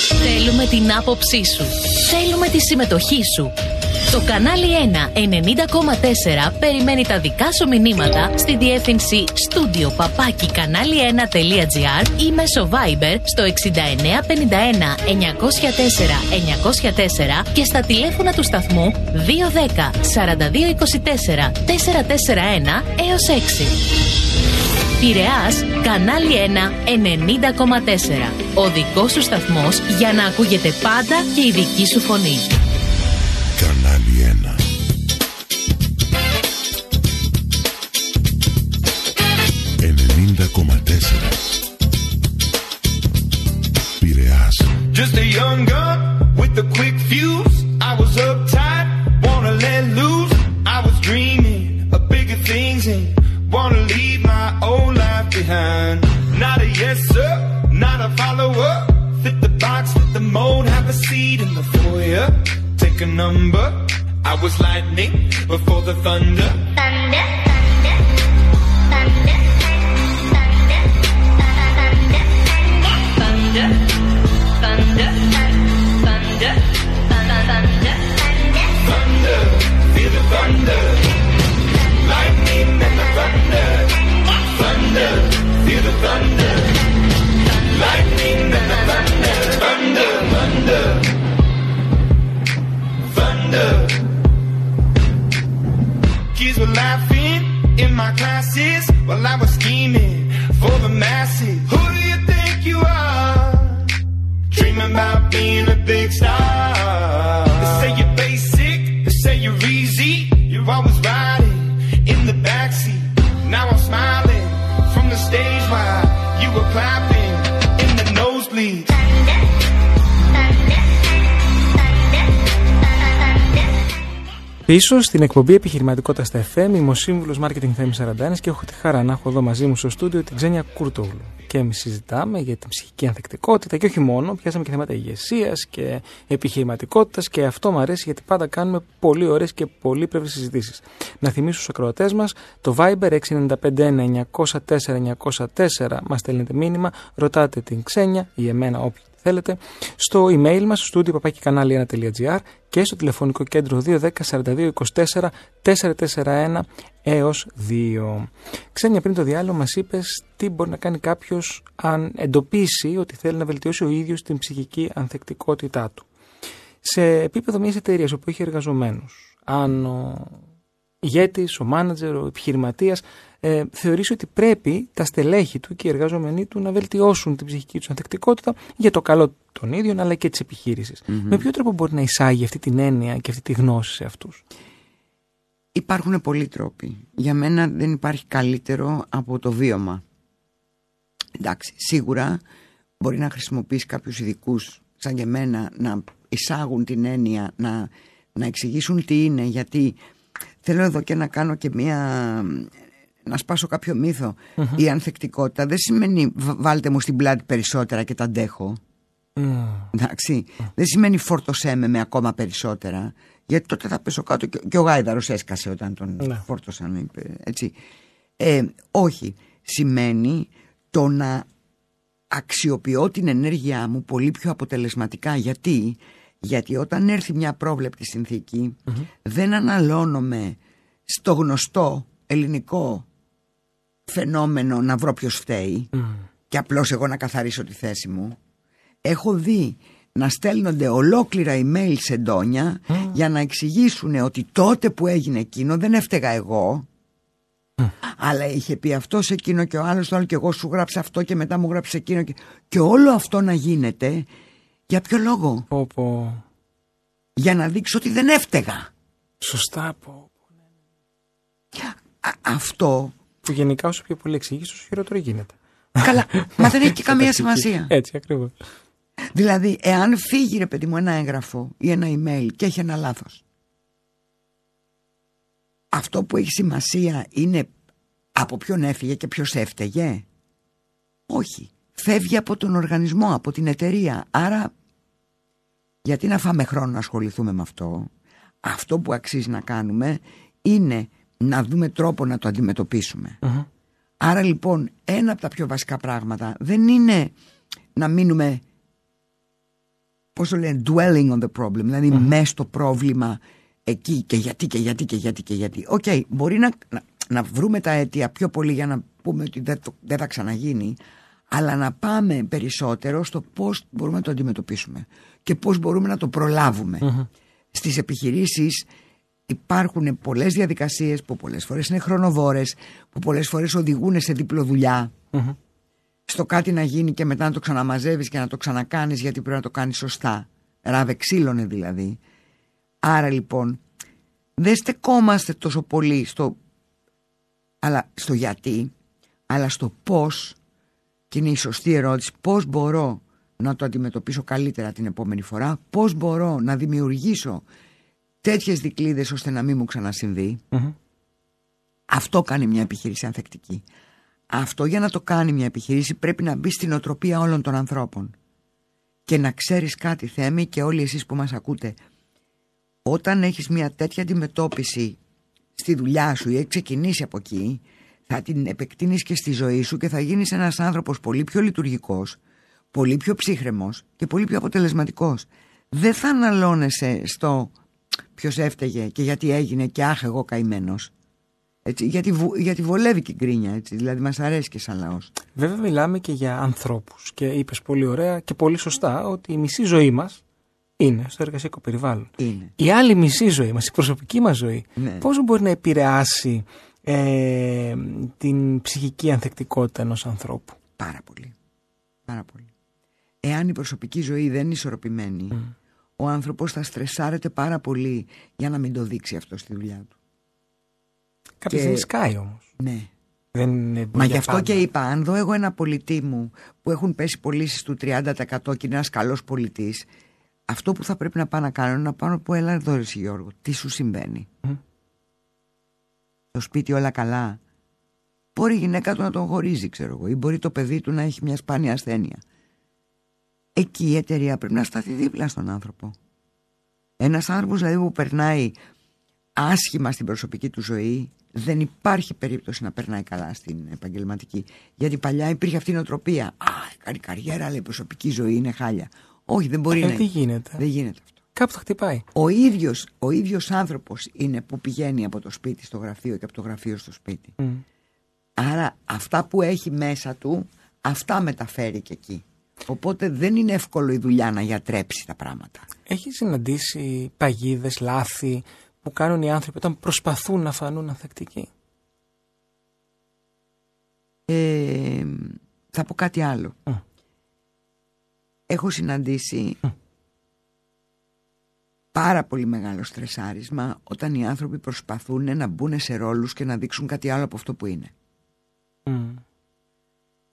Θέλουμε την άποψή σου. Θέλουμε τη συμμετοχή σου. Το κανάλι 1 90,4 περιμένει τα δικά σου μηνύματα στη διεύθυνση στούντιο παπάκι κανάλι1.gr ή μέσω Viber στο 6951 904 904 και στα τηλέφωνα του σταθμού 210 4224 441 έως 6. Πειραιάς, κανάλι 1, 90,4. Ο δικός σου σταθμός για να ακούγεται πάντα και η δική σου φωνή. Κανάλι 1. Πειραιάς. Before the thunder. Πίσω στην εκπομπή Επιχειρηματικότητας στα FM, είμαι ο σύμβουλος Marketing Θέμη 41 και έχω τη χαρά να έχω εδώ μαζί μου στο στούντιο την Ξένια Κούρτογλου. Και εμείς συζητάμε για την ψυχική ανθεκτικότητα και όχι μόνο, πιάσαμε και θέματα ηγεσίας και επιχειρηματικότητας και αυτό μου αρέσει γιατί πάντα κάνουμε πολύ ωραίες και πολύ πλευρε συζητήσεις. Να θυμίσω στους ακροατές μας το Viber 6951 904 μας στέλνετε μήνυμα, ρωτάτε την Ξένια ή εμένα όποιο θέλετε, στο email μας, στο studio papakikανάλι1.gr και στο τηλεφωνικό κέντρο 210 42 24 441 έως 2. Ξένια πριν το διάλογο μας είπες τι μπορεί να κάνει κάποιος αν εντοπίσει ότι θέλει να βελτιώσει ο ίδιος την ψυχική ανθεκτικότητά του. Σε επίπεδο μιας εταιρείας όπου έχει εργαζομένους, αν ο ηγέτης, ο μάνατζερ, ο επιχειρηματίας ε, θεωρήσει ότι πρέπει τα στελέχη του και οι εργαζόμενοι του να βελτιώσουν την ψυχική τους ανθεκτικότητα για το καλό των ίδιων αλλά και της επιχειρηση Με ποιο τρόπο μπορεί να εισάγει αυτή την έννοια και αυτή τη γνώση σε αυτούς; Υπάρχουν πολλοί τρόποι. Για μένα δεν υπάρχει καλύτερο από το βίωμα. Εντάξει, σίγουρα μπορεί να χρησιμοποιήσει κάποιους ειδικούς σαν και εμένα να εισάγουν την έννοια, να, να εξηγήσουν τι είναι, γιατί θέλω εδώ και να κάνω και μία να σπάσω κάποιο Η ανθεκτικότητα δεν σημαίνει βάλτε μου στην πλάτη περισσότερα και τα αντέχω. Εντάξει. Δεν σημαίνει φόρτωσέ με με ακόμα περισσότερα. Γιατί τότε θα πέσω κάτω και, και ο Γάιδαρος έσκασε όταν τον Ναι. φόρτωσαν. είπε, Έτσι. Ε, όχι. Σημαίνει το να αξιοποιώ την ενέργειά μου πολύ πιο αποτελεσματικά. Γιατί, Γιατί όταν έρθει μια πρόβλεπτη συνθήκη, δεν αναλώνομαι στο γνωστό ελληνικό φαινόμενο να βρω ποιος φταίει και απλώς εγώ να καθαρίσω τη θέση μου. Έχω δει να στέλνονται ολόκληρα email σε ντόνια για να εξηγήσουν ότι τότε που έγινε εκείνο δεν έφταιγα εγώ αλλά είχε πει αυτό εκείνο και ο άλλος το άλλο και εγώ σου γράψα αυτό και μετά μου γράψε εκείνο και, και όλο αυτό να γίνεται για ποιο λόγο; Πω, πω. για να δείξω ότι δεν έφταιγα Σωστά πω. Α, αυτό Που γενικά όσο πιο πολύ εξηγήσει, όσο χειρότερο γίνεται. καλά μα δεν έχει και καμία Καταρχική. σημασία Έτσι ακριβώς. Δηλαδή, εάν φύγει ρε παιδί μου ένα έγγραφο ή ένα email και έχει ένα λάθος αυτό που έχει σημασία είναι από ποιον έφυγε και ποιος έφταιγε; Όχι. Φεύγει από τον οργανισμό, από την εταιρεία. Άρα, γιατί να φάμε χρόνο να ασχοληθούμε με αυτό; Αυτό που αξίζει να κάνουμε είναι να δούμε τρόπο να το αντιμετωπίσουμε. Άρα λοιπόν ένα από τα πιο βασικά πράγματα δεν είναι να μείνουμε πώς το λένε dwelling on the problem δηλαδή μέσα στο πρόβλημα εκεί και γιατί και γιατί και γιατί και γιατί. Οκ, μπορεί να, να, να βρούμε τα αίτια πιο πολύ για να πούμε ότι δεν, το- δεν θα ξαναγίνει αλλά να πάμε περισσότερο στο πώς μπορούμε να το αντιμετωπίσουμε και πώς μπορούμε να το προλάβουμε στις επιχειρήσεις υπάρχουν πολλές διαδικασίες που πολλές φορές είναι χρονοβόρες που πολλές φορές οδηγούν σε διπλοδουλειά στο κάτι να γίνει και μετά να το ξαναμαζεύεις και να το ξανακάνεις γιατί πρέπει να το κάνεις σωστά. Ράβε ξύλωνε δηλαδή. Άρα λοιπόν δεν στεκόμαστε τόσο πολύ στο, αλλά, στο γιατί, αλλά στο πώς και είναι η σωστή ερώτηση πώς μπορώ να το αντιμετωπίσω καλύτερα την επόμενη φορά, πώς μπορώ να δημιουργήσω τέτοιες δικλείδες ώστε να μην μου ξανασυμβεί. Αυτό κάνει μια επιχείρηση ανθεκτική. Αυτό για να το κάνει μια επιχείρηση πρέπει να μπει στην οτροπία όλων των ανθρώπων. Και να ξέρεις κάτι Θέμη και όλοι εσείς που μας ακούτε. Όταν έχεις μια τέτοια αντιμετώπιση στη δουλειά σου ή έχει ξεκινήσει από εκεί, θα την επεκτείνεις και στη ζωή σου και θα γίνεις ένας άνθρωπος πολύ πιο λειτουργικός, πολύ πιο ψύχρεμος και πολύ πιο αποτελεσματικός. Δεν θα αναλώνεσαι στο ποιος έφταιγε και γιατί έγινε και άχ εγώ καημένος. Έτσι, γιατί, βου- γιατί βολεύει και η γκρίνια, έτσι, δηλαδή μας αρέσει και σαν λαός. Βέβαια, μιλάμε και για ανθρώπους. Και είπες πολύ ωραία και πολύ σωστά ότι η μισή ζωή μας είναι στο εργασιακό περιβάλλον. Είναι. Η άλλη μισή ζωή μας, η προσωπική μας ζωή, Ναι. πώς μπορεί να επηρεάσει ε, την ψυχική ανθεκτικότητα ενός ανθρώπου; Πάρα πολύ. Πάρα πολύ. Εάν η προσωπική ζωή δεν είναι ισορροπημένη, ο άνθρωπος θα στρεσάρεται πάρα πολύ για να μην το δείξει αυτό στη δουλειά του. Κάποια Και- στιγμή σκάει όμως. Ναι. Δεν είναι Μα για γι' αυτό πάντα. και είπα, αν δω εγώ ένα πολιτή μου που έχουν πέσει πωλήσει του 30% και είναι ένας καλός πολιτής, αυτό που θα πρέπει να πάω να κάνω είναι να πάω να πω: Έλα εδώ, ρε εσύ, Γιώργο, τι σου συμβαίνει; Μμ. Στο σπίτι όλα καλά; Μπορεί η γυναίκα του να τον χωρίζει, ξέρω εγώ, ή μπορεί το παιδί του να έχει μια σπάνια ασθένεια. Εκεί η εταιρεία πρέπει να σταθεί δίπλα στον άνθρωπο. Ένας άνθρωπος δηλαδή που περνάει άσχημα στην προσωπική του ζωή, δεν υπάρχει περίπτωση να περνάει καλά στην επαγγελματική. Γιατί παλιά υπήρχε αυτή η νοοτροπία. Α, κάνει καριέρα, αλλά η προσωπική ζωή είναι χάλια. Όχι, δεν μπορεί Ε, να τι είναι. γίνεται. Δεν γίνεται αυτό. Κάπου θα χτυπάει. Ο ίδιος, ο ίδιος άνθρωπος είναι που πηγαίνει από το σπίτι στο γραφείο και από το γραφείο στο σπίτι. Μμ. Άρα αυτά που έχει μέσα του, αυτά μεταφέρει και εκεί. Οπότε δεν είναι εύκολο η δουλειά να γιατρέψει τα πράγματα. Έχει συναντήσει παγίδες, λάθη που κάνουν οι άνθρωποι όταν προσπαθούν να φανούν ανθεκτικοί; Ε, θα πω κάτι άλλο. Μμ. Έχω συναντήσει πάρα πολύ μεγάλο στρεσάρισμα όταν οι άνθρωποι προσπαθούν να μπουν σε ρόλους και να δείξουν κάτι άλλο από αυτό που είναι. Μμ.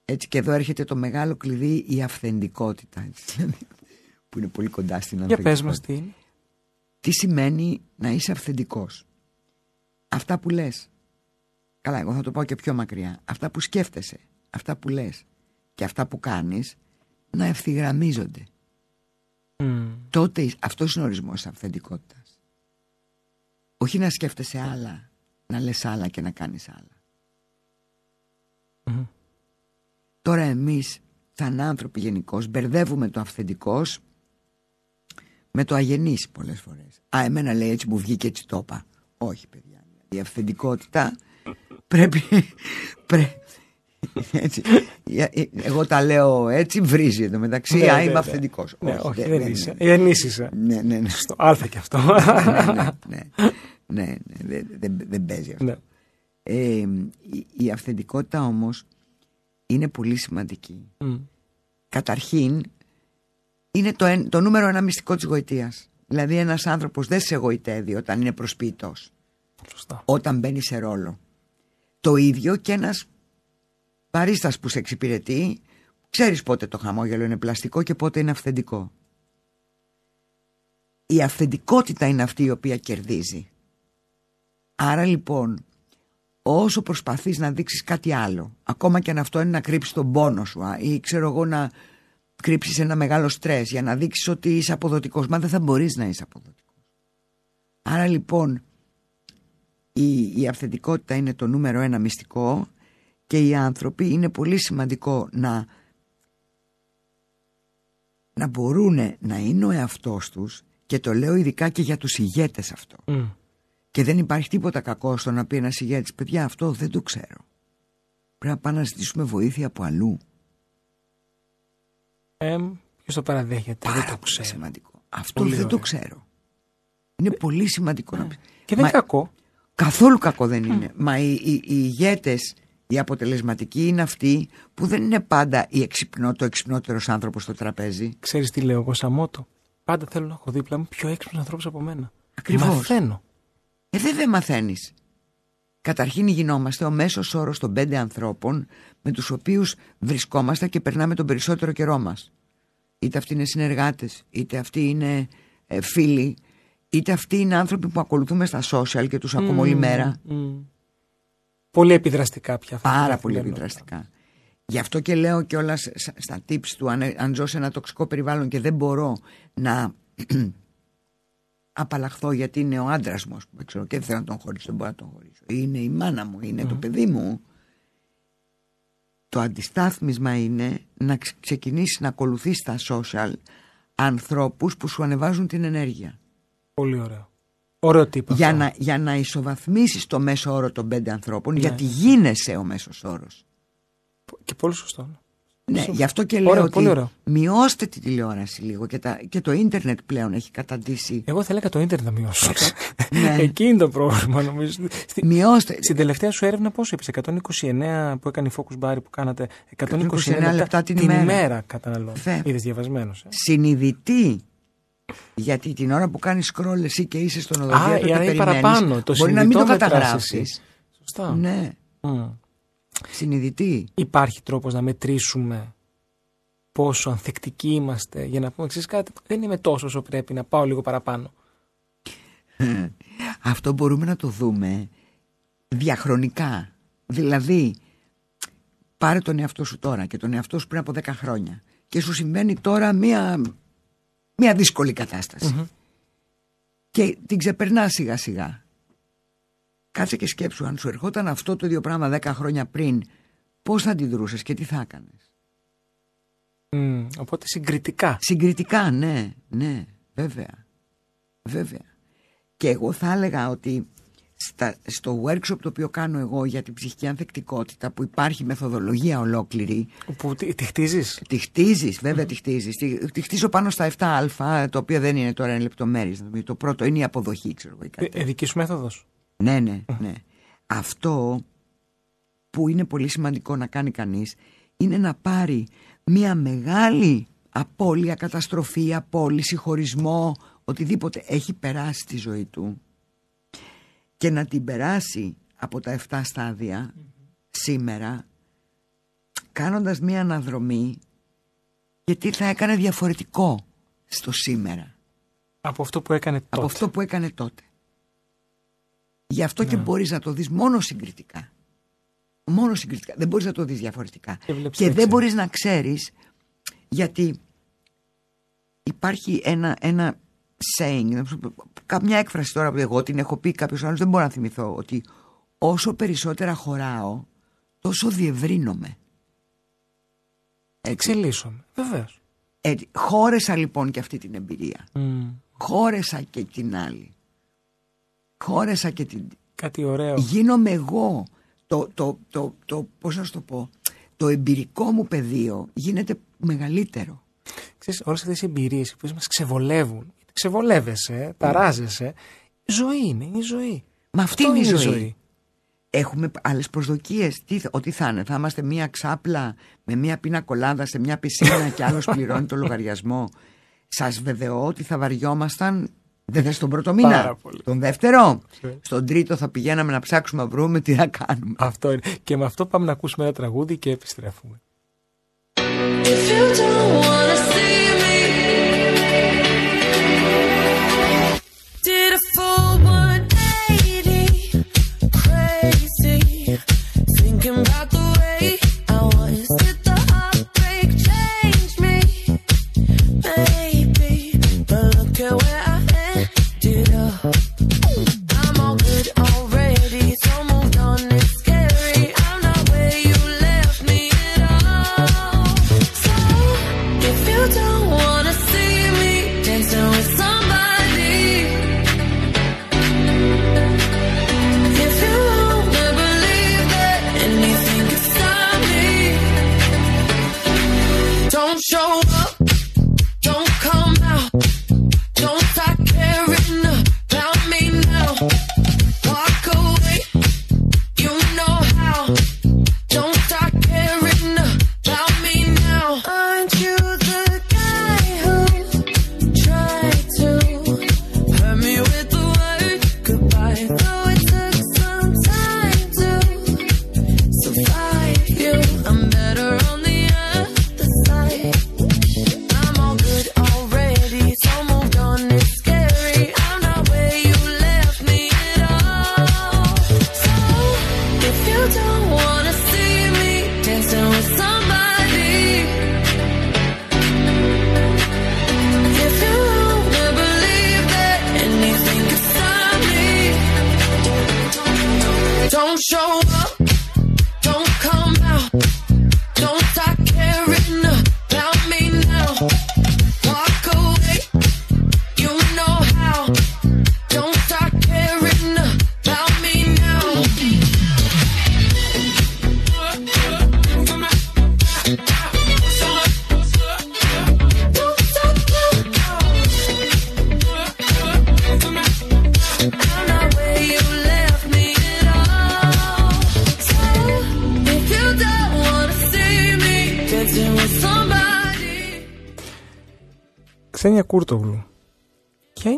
Έτσι και εδώ έρχεται το μεγάλο κλειδί η αυθεντικότητα. έτσι, δηλαδή, που είναι πολύ κοντά στην Για πες ανθεκτικότητα. μας τι είναι. Τι σημαίνει να είσαι αυθεντικός. Αυτά που λες. Καλά, εγώ θα το πάω και πιο μακριά. Αυτά που σκέφτεσαι, αυτά που λες και αυτά που κάνεις να ευθυγραμμίζονται. Μμ. Τότε αυτός είναι ο ορισμός της αυθεντικότητας. Όχι να σκέφτεσαι άλλα, να λες άλλα και να κάνεις άλλα. Τώρα εμείς, σαν άνθρωποι γενικώς, μπερδεύουμε το αυθεντικός με το αγενής πολλές φορές. Α, εμένα λέει έτσι μου βγήκε έτσι το είπα. Όχι παιδιά, η αυθεντικότητα πρέπει... Πρέ... Έτσι. Εγώ τα λέω έτσι, βρίζει εδώ μεταξύ. Ναι, α, ναι, είμαι ναι. αυθεντικός. Ναι, όχι, δεν είσαι. Ενίσχυσε. Ναι, ναι, ναι. Στο Α και αυτό. ναι, ναι, ναι, ναι, δεν, δεν, δεν παίζει αυτό. Ναι. Ε, η, η αυθεντικότητα όμως είναι πολύ σημαντική. Μμ. Καταρχήν, είναι το, εν- το νούμερο ένα μυστικό της γοητείας. Δηλαδή ένας άνθρωπος δεν σε γοητεύει όταν είναι προσποιητός, Σωστά. όταν μπαίνει σε ρόλο. Το ίδιο και ένας παρίστας που σε εξυπηρετεί, ξέρεις πότε το χαμόγελο είναι πλαστικό και πότε είναι αυθεντικό. Η αυθεντικότητα είναι αυτή η οποία κερδίζει. Άρα λοιπόν, όσο προσπαθείς να δείξεις κάτι άλλο, ακόμα και αν αυτό είναι να κρύψεις τον πόνο σου α, ή ξέρω εγώ να κρύψεις ένα μεγάλο στρες για να δείξεις ότι είσαι αποδοτικός, μα δεν θα μπορείς να είσαι αποδοτικός. Άρα λοιπόν, η, η αυθεντικότητα είναι το νούμερο ένα μυστικό και οι άνθρωποι είναι πολύ σημαντικό να να μπορούν να είναι ο εαυτός τους και το λέω ειδικά και για τους ηγέτες αυτό. Μμ. Και δεν υπάρχει τίποτα κακό στο να πει ένας ηγέτης: Παιδιά, αυτό δεν το ξέρω. Πρέπει να πάμε να ζητήσουμε βοήθεια από αλλού. Ε, Ποιος το παραδέχεται, δεν Πάρα το πολύ ξέρω. σημαντικό. Αυτό Πολύ δεν το ωραία. ξέρω. Είναι πολύ σημαντικό να πει. Και δεν Μα- είναι κακό. Καθόλου κακό δεν είναι. Μα οι, οι, οι ηγέτες, οι αποτελεσματικοί είναι αυτοί που δεν είναι πάντα η εξυπνό, το εξυπνότερος άνθρωπος στο τραπέζι. Ξέρεις τι λέω εγώ, Σαμότο; Πάντα θέλω να έχω δίπλα μου πιο έξυπνους ανθρώπους από μένα. Ακριβώς. Μαθαίνω. Ε, δεν δεν μαθαίνεις. Καταρχήν γινόμαστε ο μέσος όρος των πέντε ανθρώπων με τους οποίους βρισκόμαστε και περνάμε τον περισσότερο καιρό μας. Είτε αυτοί είναι συνεργάτες, είτε αυτοί είναι ε, φίλοι, είτε αυτοί είναι άνθρωποι που ακολουθούμε στα social και τους ακούμε όλη μέρα. Μμ. Πολύ επιδραστικά πια. αυτά Πάρα τα πολύ καθημερινά. επιδραστικά. Γι' αυτό και λέω και όλα στα tips του, αν, αν ζω σε ένα τοξικό περιβάλλον και δεν μπορώ να απαλλαχθώ γιατί είναι ο άντρας μου, ας πούμε, ξέρω, και δεν θέλω να τον χωρίσω, δεν μπορώ να τον χωρίσω. Ή Είναι η μάνα μου, είναι το παιδί μου. Το αντιστάθμισμα είναι να ξε- ξεκινήσεις να ακολουθείς στα social ανθρώπους που σου ανεβάζουν την ενέργεια. Πολύ ωραίο. Ωραίο τύπο. Για αυτό. να, για να ισοβαθμίσεις το μέσο όρο των πέντε ανθρώπων, Ναι. γιατί γίνεσαι ο μέσος όρος. Και πολύ σωστό. Ναι, Σωστό. γι' αυτό και λέω Ωραίο, πολύ ότι ωραίο. μειώστε τη τηλεόραση λίγο και, τα, και το ίντερνετ πλέον έχει καταντήσει. Εγώ θα έλεγα το ίντερνετ να μειώσω. Ναι. Εκεί είναι το πρόβλημα, νομίζω. Στη- Μειώστε. Στην τελευταία σου έρευνα πόσο είπες, 129 που έκανε η Focus Bar που κάνατε, 129 129 λεπτά την ημέρα. ημέρα καταναλώνω. Βέβαια. Είδες διαβασμένος. Ε. Συνειδητή. Γιατί την ώρα που κάνεις scroll εσύ και είσαι στον Α, οδηγείο και άρα τα είναι περιμένεις, παραπάνω. Το μπορεί να μην το συνειδητό μετράς καταγράψεις. εσύ. Σωστά. Ναι, Μμ. Συνειδητή. Υπάρχει τρόπος να μετρήσουμε πόσο ανθεκτικοί είμαστε για να πούμε ξέρεις κάτι, δεν είμαι τόσο όσο πρέπει να πάω λίγο παραπάνω. Αυτό μπορούμε να το δούμε διαχρονικά. Δηλαδή, πάρε τον εαυτό σου τώρα και τον εαυτό σου πριν από 10 χρόνια και σου συμβαίνει τώρα μία, μία δύσκολη κατάσταση. Και την ξεπερνάς σιγά σιγά. Κάτσε και σκέψου αν σου ερχόταν αυτό το ίδιο πράγμα 10 χρόνια πριν πώς θα αντιδρούσες και τι θα έκανες; Μμ, οπότε συγκριτικά. Συγκριτικά, ναι, ναι, βέβαια. Βέβαια. Και εγώ θα έλεγα ότι στα, στο workshop το οποίο κάνω εγώ για την ψυχική ανθεκτικότητα που υπάρχει μεθοδολογία ολόκληρη Που τη, τη χτίζεις; τη χτίζεις, βέβαια τη χτίζεις. Τη, τη χτίζω πάνω στα 7α, το οποίο δεν είναι τώρα εν λεπτομέρειες. Το πρώτο είναι η αποδοχή, ξέρω εγώ. ή κάτι Ε, ε, δική σου μέθοδος. Ναι, ναι, ναι. Αυτό που είναι πολύ σημαντικό να κάνει κανείς είναι να πάρει μια μεγάλη απώλεια, καταστροφή, απόλυση, χωρισμό, οτιδήποτε έχει περάσει στη ζωή του και να την περάσει από τα 7 στάδια σήμερα κάνοντας μια αναδρομή γιατί θα έκανε διαφορετικό στο σήμερα Από αυτό που έκανε τότε. από αυτό που έκανε τότε. Γι' αυτό και μπορείς να το δεις μόνο συγκριτικά. Μόνο συγκριτικά. Δεν μπορείς να το δεις διαφορετικά. Και βλέπεις Και το δεν εξή. μπορείς να ξέρεις γιατί υπάρχει ένα, ένα saying, καμιά έκφραση τώρα που εγώ την έχω πει κάποιος άλλος δεν μπορώ να θυμηθώ ότι όσο περισσότερα χωράω τόσο διευρύνομαι. Εξελίσσομαι, βεβαίως. Έτσι, χώρεσα λοιπόν και αυτή την εμπειρία. Mm. Χώρεσα και την άλλη. Χώρεσα και την... Κάτι ωραίο. Γίνομαι εγώ. Το, το, το, το, πώς να σου το πω. Το εμπειρικό μου πεδίο γίνεται μεγαλύτερο. Ξέρεις, όλες αυτές οι εμπειρίες που μας ξεβολεύουν. Ξεβολεύεσαι, ταράζεσαι. Ζωή είναι, είναι η ζωή. Μα αυτή Αυτό είναι η η ζωή. Έχουμε άλλες προσδοκίες. Ότι θα είναι, θα είμαστε μία ξάπλα με μία πίνα κολάδα σε μία πισίνα και άλλος πληρώνει το λογαριασμό. Σας βεβαιώ ότι θα βαριόμασταν. Δεν θες τον πρώτο μήνα. Πάρα πολύ. Τον δεύτερο. Ξέρεις. Στον τρίτο θα πηγαίναμε να ψάξουμε να βρούμε τι θα κάνουμε. Αυτό είναι. Και με αυτό πάμε να ακούσουμε ένα τραγούδι και επιστρέφουμε. If you don't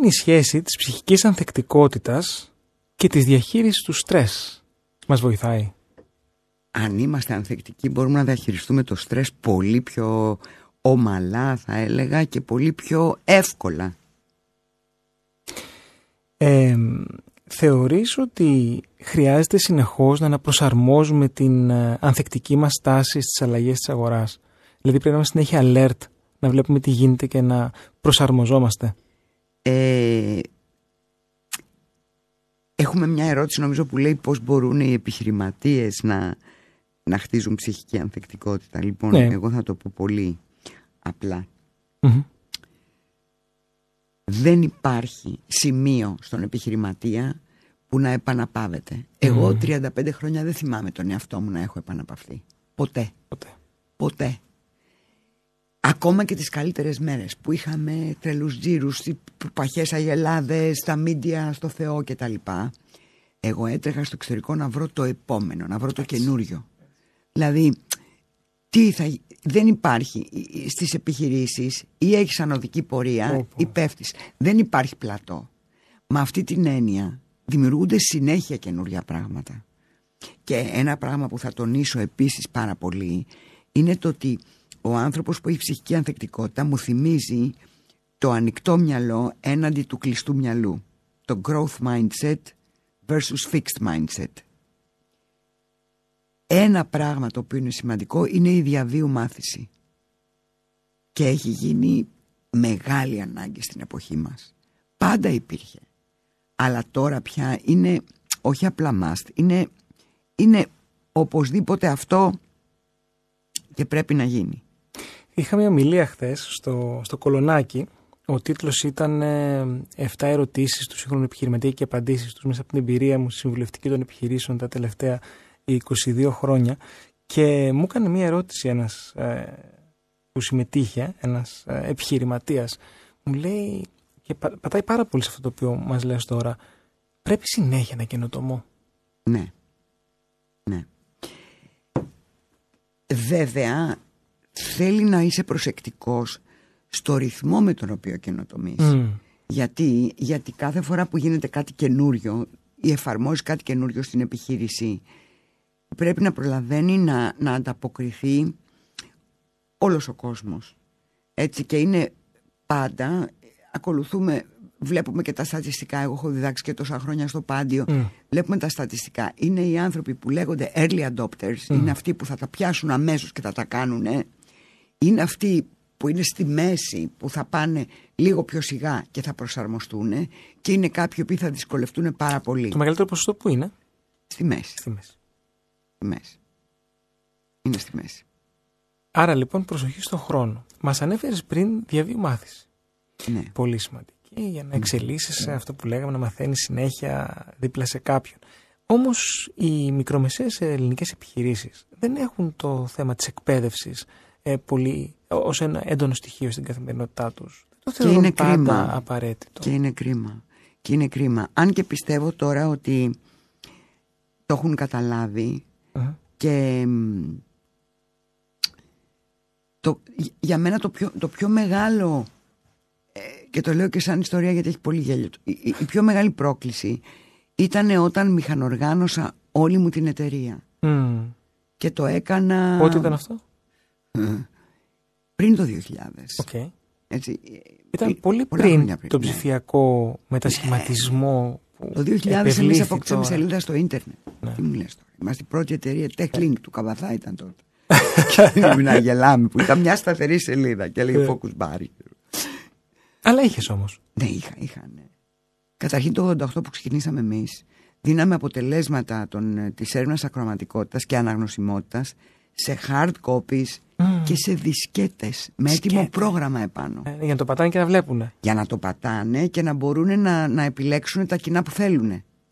η σχέση της ψυχικής ανθεκτικότητας και της διαχείρισης του στρες. Μας βοηθάει. Αν είμαστε ανθεκτικοί μπορούμε να διαχειριστούμε το στρες πολύ πιο ομαλά θα έλεγα και πολύ πιο εύκολα. Ε, θεωρείς ότι χρειάζεται συνεχώς να αναπροσαρμόζουμε την ε, ανθεκτική μας στάση στις αλλαγές της αγοράς; Δηλαδή πρέπει να είμαστε συνέχεια alert, να βλέπουμε τι γίνεται και να προσαρμοζόμαστε. Ε, έχουμε μια ερώτηση νομίζω που λέει πώς μπορούν οι επιχειρηματίες να, να χτίζουν ψυχική ανθεκτικότητα. Λοιπόν, Ναι. εγώ θα το πω πολύ απλά. Μμμ. Δεν υπάρχει σημείο στον επιχειρηματία που να επαναπάβεται. Εγώ Μμμ. 35 χρόνια δεν θυμάμαι τον εαυτό μου να έχω επαναπαυθεί. Ποτέ. Ποτέ. Ποτέ. Ακόμα και τις καλύτερες μέρες που είχαμε τρελούς τζίρους, τι παχές αγελάδες, στα μίντια, στο Θεό κτλ. Εγώ έτρεχα στο εξωτερικό να βρω το επόμενο, να βρω το καινούριο. Δηλαδή, τι θα, δεν υπάρχει στις επιχειρήσεις ή έχεις ανωδική πορεία Πω, πω. ή πέφτεις. Δεν υπάρχει πλατό. Με αυτή την έννοια δημιουργούνται συνέχεια καινούρια πράγματα. Και ένα πράγμα που θα τονίσω επίσης πάρα πολύ είναι το ότι ο άνθρωπος που έχει ψυχική ανθεκτικότητα μου θυμίζει το ανοιχτό μυαλό έναντι του κλειστού μυαλού. Το growth mindset versus fixed mindset. Ένα πράγμα το οποίο είναι σημαντικό είναι η διαβίου μάθηση. Και έχει γίνει μεγάλη ανάγκη στην εποχή μας. Πάντα υπήρχε. Αλλά τώρα πια είναι όχι απλά must, είναι, είναι οπωσδήποτε αυτό και πρέπει να γίνει. Είχα μια ομιλία χθες στο, στο Κολονάκι. Ο τίτλος ήταν ε, 7 ερωτήσεις του σύγχρονου επιχειρηματία και απαντήσεις τους μέσα από την εμπειρία μου στη συμβουλευτική των επιχειρήσεων τα τελευταία 22 χρόνια. Και μου έκανε μια ερώτηση ένας ε, που συμμετείχε, ένας ε, επιχειρηματίας. Μου λέει, και πα- πατάει πάρα πολύ σε αυτό το οποίο μας λες τώρα, πρέπει συνέχεια να καινοτομώ. Ναι. Ναι. Βέβαια, θέλει να είσαι προσεκτικός στο ρυθμό με τον οποίο καινοτομείς. Μμ. Γιατί, γιατί κάθε φορά που γίνεται κάτι καινούριο ή εφαρμόζεις κάτι καινούριο στην επιχείρηση πρέπει να προλαβαίνει να, να ανταποκριθεί όλος ο κόσμος. Έτσι και είναι πάντα, ακολουθούμε, βλέπουμε και τα στατιστικά, εγώ έχω διδάξει και τόσα χρόνια στο πάντιο, Μμ. βλέπουμε τα στατιστικά. Είναι οι άνθρωποι που λέγονται early adopters, είναι αυτοί που θα τα πιάσουν αμέσως και θα τα κάνουν. Είναι αυτοί που είναι στη μέση, που θα πάνε λίγο πιο σιγά και θα προσαρμοστούν και είναι κάποιοι που θα δυσκολευτούν πάρα πολύ. Το μεγαλύτερο ποσοστό που είναι; Στη μέση, στη μέση. στη μέση. Είναι στη μέση. Άρα λοιπόν προσοχή στον χρόνο. Μας ανέφερες πριν διαβίου μάθηση. Ναι. Πολύ σημαντική για να εξελίσσεσαι αυτό που λέγαμε, να μαθαίνεις συνέχεια δίπλα σε κάποιον. Όμως οι μικρομεσαίες ελληνικές επιχειρήσεις δεν έχουν το θέμα της εκπαίδευσης ε, πολύ ως ένα έντονο στοιχείο στην καθημερινότητά τους. Το Και θεωρούν είναι πάντα κρίμα. απαραίτητο. Και είναι κρίμα. Και είναι κρίμα. Αν και πιστεύω τώρα ότι το έχουν καταλάβει Μμμ. και μ, το, για μένα το πιο, το πιο μεγάλο ε, και το λέω και σαν ιστορία γιατί έχει πολύ γέλιο η, η- η πιο μεγάλη πρόκληση ήταν όταν μηχανοργάνωσα όλη μου την εταιρεία Μμ. και το έκανα Πότε ήταν αυτό; πριν το 2000 Οκ. έτσι, Ήταν ε, πολύ πολλά πριν, χρόνια τον ναι. ψηφιακό μετασχηματισμό που Το 2000 εμείς επεβλήθη αποκτήσαμε τώρα. σελίδα στο ίντερνετ. Ναι. Τι μου λες τώρα. Είμαστε η πρώτη εταιρεία TechLink του Καβαθά ήταν τότε. και να γελάμε που ήταν μια σταθερή σελίδα και λέει Ναι. Focus Bar. Αλλά είχες όμως. Ναι, είχα, είχα, ναι. Καταρχήν το 88 που ξεκινήσαμε εμείς δίναμε αποτελέσματα των, ε, της έρευνας ακροματικότητας και αναγνωσιμότητας σε hard copies και σε δισκέτες με έτοιμο Δισκέτες. πρόγραμμα επάνω. Ε, για να το πατάνε και να βλέπουν. Για να το πατάνε και να μπορούν να, να επιλέξουν τα κοινά που θέλουν.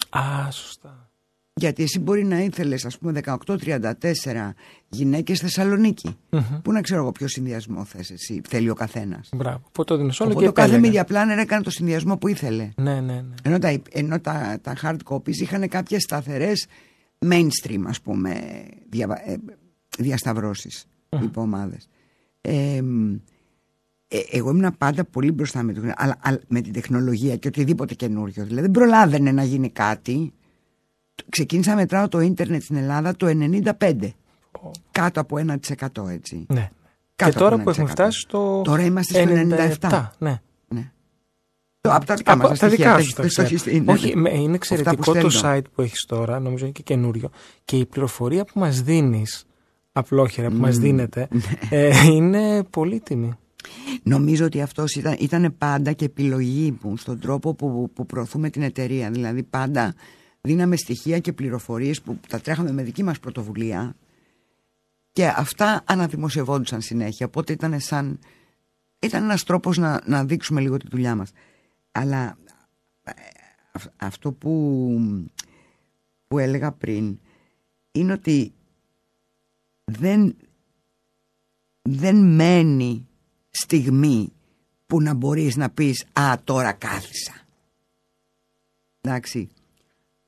Α, σωστά. Γιατί εσύ μπορεί να ήθελες ας πούμε 18-34 γυναίκες Θεσσαλονίκη. Μμμ. Πού να ξέρω εγώ ποιο συνδυασμό θες εσύ, θέλει ο καθένας. Μπράβο. Οπότε το δίνεις όλο Οπότε και ο κάθε επέλεγα. media planner έκανε το συνδυασμό που ήθελε. Ναι, ναι, ναι. Ενώ τα, ενώ τα, τα hard copies είχαν κάποιες σταθερές mainstream ας πούμε δια, ε, διασταυρώσεις υπό ομάδες. Ε, ε, εγώ ήμουν πάντα πολύ μπροστά με, το, αλλά, αλλά, με την τεχνολογία και οτιδήποτε καινούριο. Δηλαδή δεν προλάβαινε να γίνει κάτι. Ξεκίνησα να μετράω το ίντερνετ στην Ελλάδα το 95. Κάτω από 1% έτσι. ναι. Κάτω και τώρα από που έχουμε 1%. φτάσει στο. Τώρα είμαστε στο 97. Ναι. Ναι. Το, από τα δικά Από μας τα δικά στοιχεία, σου το- τα το- ξέρω. το- είναι, Όχι, ναι. με- είναι Αυτά που εξαιρετικό το στέλνω. site που έχεις τώρα, νομίζω είναι και καινούριο. Και η πληροφορία που μας δίνεις, απλόχερα που μας δίνεται, Ναι. ε, είναι πολύτιμη. Νομίζω ότι αυτός ήταν, ήταν πάντα και επιλογή μου στον τρόπο που, που προωθούμε την εταιρεία. Δηλαδή πάντα δίναμε στοιχεία και πληροφορίες που τα τρέχαμε με δική μας πρωτοβουλία και αυτά αναδημοσιευόντουσαν συνέχεια. Οπότε ήταν σαν... Ήταν ένας τρόπος να, να δείξουμε λίγο τη δουλειά μας. Αλλά ε, αυ- αυτό που, που έλεγα πριν είναι ότι δεν, δεν μένει στιγμή που να μπορείς να πεις «Α, τώρα κάθισα». Εντάξει.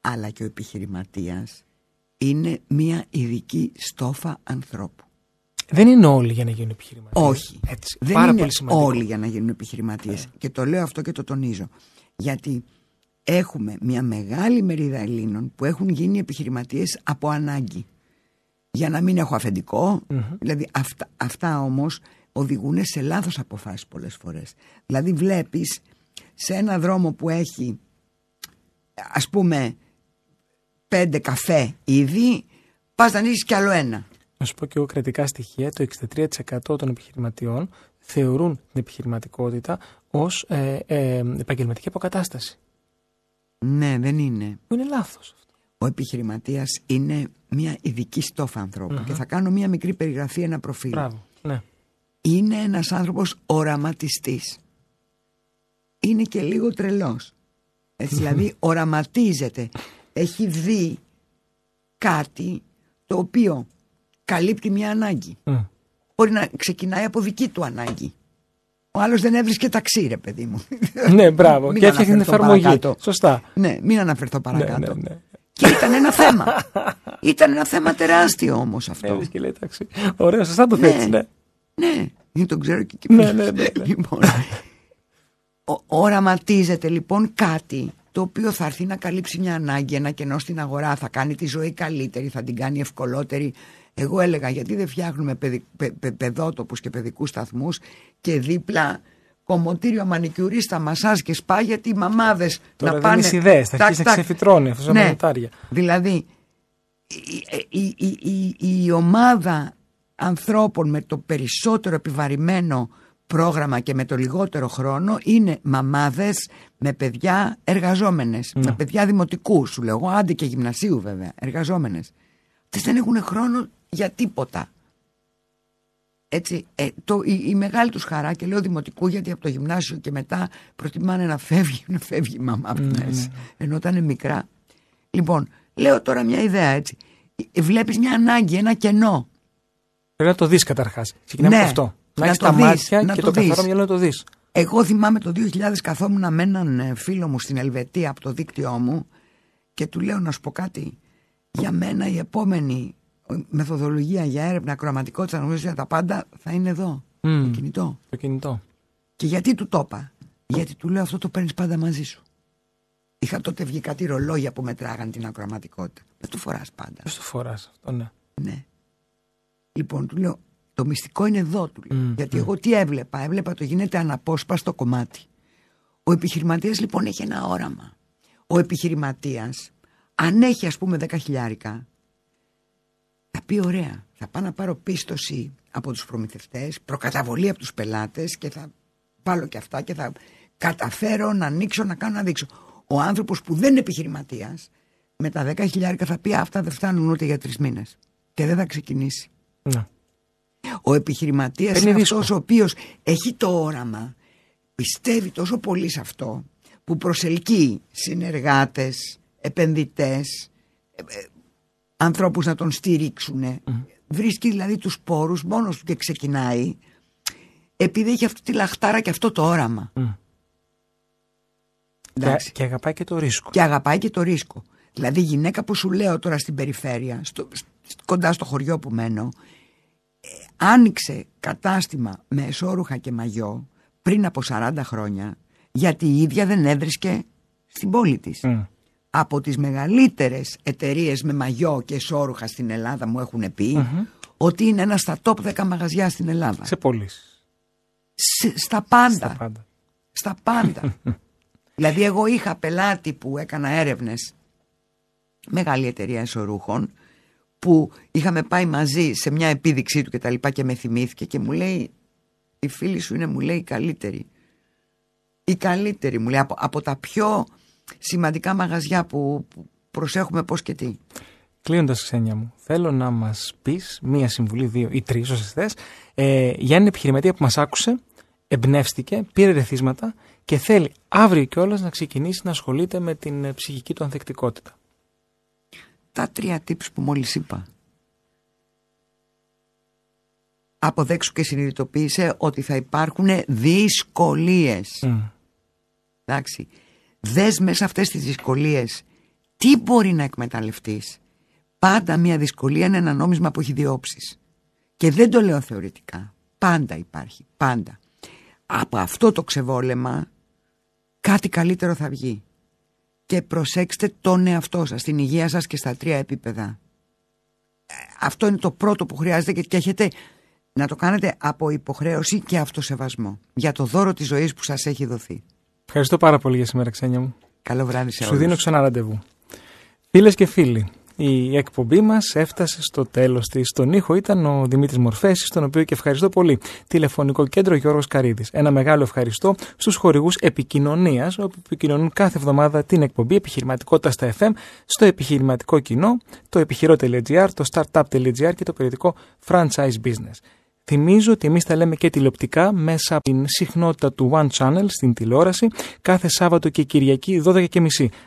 Αλλά και ο επιχειρηματίας είναι μια ειδική στόφα ανθρώπου. Δεν είναι όλοι για να γίνουν επιχειρηματίες. Όχι. Έτσι, Δεν πάρα είναι πολύ σημαντικό. όλοι για να γίνουν επιχειρηματίες. Και το λέω αυτό και το τονίζω. Γιατί έχουμε μια μεγάλη μερίδα Ελλήνων που έχουν γίνει επιχειρηματίες από ανάγκη. Για να μην έχω αφεντικό. Δηλαδή αυτά, αυτά όμως οδηγούν σε λάθος αποφάσεις πολλές φορές. Δηλαδή βλέπεις σε ένα δρόμο που έχει ας πούμε πέντε καφέ ήδη πας να ανοίξεις κι άλλο ένα. Να σου πω και εγώ κρατικά στοιχεία, το 63% των επιχειρηματιών θεωρούν την επιχειρηματικότητα ως ε, ε, επαγγελματική αποκατάσταση. Ναι, δεν είναι. Που είναι λάθος αυτό. Ο επιχειρηματίας είναι μια ειδική στόφα ανθρώπου. Και θα κάνω μια μικρή περιγραφή, ένα προφίλ. Μπράβο. Ναι. Είναι ένας άνθρωπος οραματιστής. Είναι και λίγο τρελός. Έτσι, δηλαδή οραματίζεται. Έχει δει κάτι το οποίο καλύπτει μια ανάγκη. Μμ. Μπορεί να ξεκινάει από δική του ανάγκη. Ο άλλος δεν έβρισκε ταξί ρε παιδί μου. ναι, μπράβο. Μην και έφτιαχνε την αναφερθώ εφαρμογή. παρακάτω. Σωστά. Ναι, μην αναφερθώ Ναι, παρακάτω. ναι, ναι. Και ήταν ένα θέμα. ήταν ένα θέμα τεράστιο όμως αυτό. Έβρισκε και λέει εντάξει. Ωραίο, σωστά το Ναι. θέτεις, ναι. Ναι, γιατί τον ξέρω και εκεί Ναι, πίσω. ναι, ναι, ναι. Λοιπόν, ο- οραματίζεται λοιπόν κάτι το οποίο θα έρθει να καλύψει μια ανάγκη, ένα κενό στην αγορά, θα κάνει τη ζωή καλύτερη, θα την κάνει ευκολότερη. Εγώ έλεγα γιατί δεν φτιάχνουμε παιδι, πε, πε- παιδότοπους και παιδικούς σταθμούς και δίπλα κομμωτήριο μανικιουρίστα, μασάζ και σπά γιατί οι μαμάδες Τώρα να δεν πάνε... είναι ιδέες, θα τάκ, αρχίσει να τάκ. ξεφυτρώνει αυτός σαν Ναι. μανιτάρια. Δηλαδή η, η, η, η, η ομάδα ανθρώπων με το περισσότερο επιβαρημένο πρόγραμμα και με το λιγότερο χρόνο είναι μαμάδες με παιδιά εργαζόμενες, Ναι. με παιδιά δημοτικούς σου λέω, εγώ, άντε και γυμνασίου βέβαια, εργαζόμενες. Αυτές δεν έχουν χρόνο για τίποτα. Έτσι, ε, το, η, η μεγάλη τους χαρά και λέω δημοτικού γιατί από το γυμνάσιο και μετά προτιμάνε να φεύγει, να φεύγει η μαμά από Ναι, μέσα, ενώ όταν είναι μικρά. Λοιπόν, λέω τώρα μια ιδέα έτσι. Ε, Βλέπεις μια ανάγκη, ένα κενό. Πρέπει να το δεις καταρχάς. Ξεκινάμε Ναι, από αυτό. Να, να έχεις το τα δεις, μάτια να και το το καθαρό δεις. μυαλό να το δεις. Εγώ θυμάμαι το 2000 καθόμουν με έναν ε, φίλο μου στην Ελβετία από το δίκτυό μου και του λέω να σου πω κάτι. Για μένα η επόμενη ε, μεθοδολογία για έρευνα ακροαματικότητα, νομίζω για τα πάντα θα είναι εδώ. Μμμ. Το κινητό. Το κινητό. Και γιατί του το είπα; Γιατί του λέω αυτό το παίρνεις πάντα μαζί σου. Είχα τότε βγει κάτι ρολόγια που μετράγαν την ακροαματικότητα. Δεν το φοράς πάντα. Πώ το φοράς αυτό, ναι. Ναι. Λοιπόν, του λέω, το μυστικό είναι εδώ, του λέω. Μμ, Γιατί εγώ τι έβλεπα, έβλεπα το γίνεται αναπόσπαστο κομμάτι. Ο επιχειρηματίας λοιπόν έχει ένα όραμα. Ο επιχειρηματίας, αν έχει ας πούμε 10 χιλιάρικα, θα πει ωραία, θα πάω να πάρω πίστοση από τους προμηθευτές, προκαταβολή από τους πελάτες και θα βάλω και αυτά και θα καταφέρω να ανοίξω, να κάνω, να δείξω. Ο άνθρωπος που δεν είναι επιχειρηματίας, με τα 10 χιλιάρικα θα πει «Α, αυτά δεν φτάνουν ούτε για τρεις μήνες και δεν θα ξεκινήσει. ναι. Ο επιχειρηματίας Παίρνει είναι ρίσκο. αυτός ο οποίος έχει το όραμα, πιστεύει τόσο πολύ σε αυτό, που προσελκύει συνεργάτες, επενδυτές, ε, ε, ανθρώπους να τον στηρίξουν. Βρίσκει δηλαδή τους πόρους μόνος του και ξεκινάει, επειδή έχει αυτή τη λαχτάρα και αυτό το όραμα. Μμ. Εντάξει. Και, και αγαπάει και το ρίσκο. Και αγαπάει και το ρίσκο. Δηλαδή η γυναίκα που σου λέω τώρα στην περιφέρεια, στο, σ- κοντά στο χωριό που μένω, ε, άνοιξε κατάστημα με εσώρουχα και μαγιό πριν από 40 χρόνια, γιατί η ίδια δεν έβρισκε στην πόλη της. Μμ. Από τις μεγαλύτερες εταιρείες με μαγιό και εσώρουχα στην Ελλάδα μου έχουν πει ότι είναι ένας στα top 10 μαγαζιά στην Ελλάδα. Σε πωλήσεις. Σε- στα πάντα. Στα πάντα. Στα πάντα. δηλαδή εγώ είχα πελάτη που έκανα έρευνες μεγάλη εταιρεία εσωρούχων που είχαμε πάει μαζί σε μια επίδειξή του και τα λοιπά και με θυμήθηκε και μου λέει η φίλη σου είναι μου λέει η καλύτερη η καλύτερη μου λέει από, από τα πιο σημαντικά μαγαζιά που, που προσέχουμε πώς και τι Κλείνοντας, Ξένια μου, θέλω να μας πεις μία συμβουλή, δύο ή τρεις, όσες θες, ε, για έναν επιχειρηματία που μας άκουσε, εμπνεύστηκε, πήρε ρεθίσματα και θέλει αύριο κιόλας να ξεκινήσει να ασχολείται με την ε, ψυχική του ανθεκτικότητα. τα τρία tips που μόλις είπα. Αποδέξου και συνειδητοποίησε ότι θα υπάρχουν δυσκολίες. Μμ. Εντάξει. Δες μέσα αυτές τις δυσκολίες τι μπορεί να εκμεταλλευτείς; Πάντα μια δυσκολία είναι ένα νόμισμα που έχει δύο όψεις. Και δεν το λέω θεωρητικά. Πάντα υπάρχει. Πάντα. Από αυτό το ξεβόλεμα κάτι καλύτερο θα βγει. Και προσέξτε τον εαυτό σας, την υγεία σας και στα τρία επίπεδα. Ε, Αυτό είναι το πρώτο που χρειάζεται και- και έχετε να το κάνετε από υποχρέωση και αυτοσεβασμό για το δώρο της ζωής που σας έχει δοθεί. Ευχαριστώ πάρα πολύ για σήμερα, Ξένια μου. Καλό βράδυ σε Σου όλους. δίνω ξανά ραντεβού. Φίλες και φίλοι, Η εκπομπή μας έφτασε στο τέλος της. Στον ήχο ήταν ο Δημήτρης Μορφέσης, τον οποίο και ευχαριστώ πολύ. Τηλεφωνικό κέντρο Γιώργος Καρίδης. Ένα μεγάλο ευχαριστώ στους χορηγούς επικοινωνίας, όπου επικοινωνούν κάθε εβδομάδα την εκπομπή επιχειρηματικότητα στα FM στο επιχειρηματικό κοινό, το επιχειρό.gr, το startup.gr και το περιοδικό Franchise Business. Θυμίζω ότι εμείς τα λέμε και τηλεοπτικά μέσα από την συχνότητα του One Channel στην τηλεόραση κάθε Σάββατο και Κυριακή 12.30.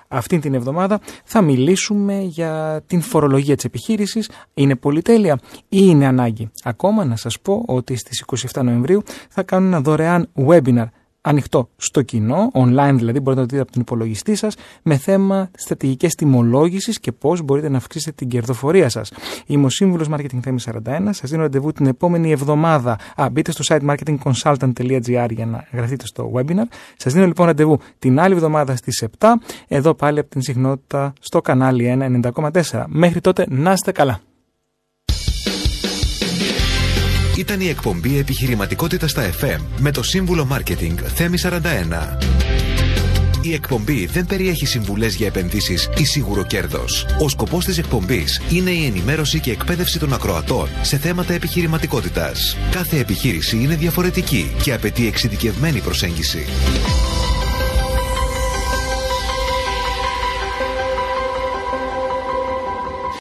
Αυτή την εβδομάδα θα μιλήσουμε για την φορολογία της επιχείρησης. Είναι πολυτέλεια ή είναι ανάγκη; Ακόμα να σας πω ότι στις 27 Νοεμβρίου θα κάνω ένα δωρεάν webinar ανοιχτό στο κοινό, online δηλαδή, μπορείτε να το δείτε από τον υπολογιστή σας, με θέμα στρατηγικές τιμολόγησης και πώς μπορείτε να αυξήσετε την κερδοφορία σας. Είμαι ο σύμβουλος Marketing Theme 41. Σας δίνω ραντεβού την επόμενη εβδομάδα. Α, μπείτε στο site marketingconsultant.gr για να γραφτείτε στο webinar. Σας δίνω λοιπόν ραντεβού την άλλη εβδομάδα στις 7, εδώ πάλι από την συχνότητα στο κανάλι 1 Μέχρι τότε να είστε καλά. Ήταν η εκπομπή Επιχειρηματικότητα στα FM με το σύμβουλο Μάρκετινγκ Θέμη 41. Η εκπομπή δεν περιέχει συμβουλές για επενδύσεις ή σίγουρο κέρδος. Ο σκοπός της εκπομπής είναι η ενημέρωση και εκπαίδευση των ακροατών σε θέματα επιχειρηματικότητας. Κάθε επιχείρηση είναι διαφορετική και απαιτεί εξειδικευμένη προσέγγιση.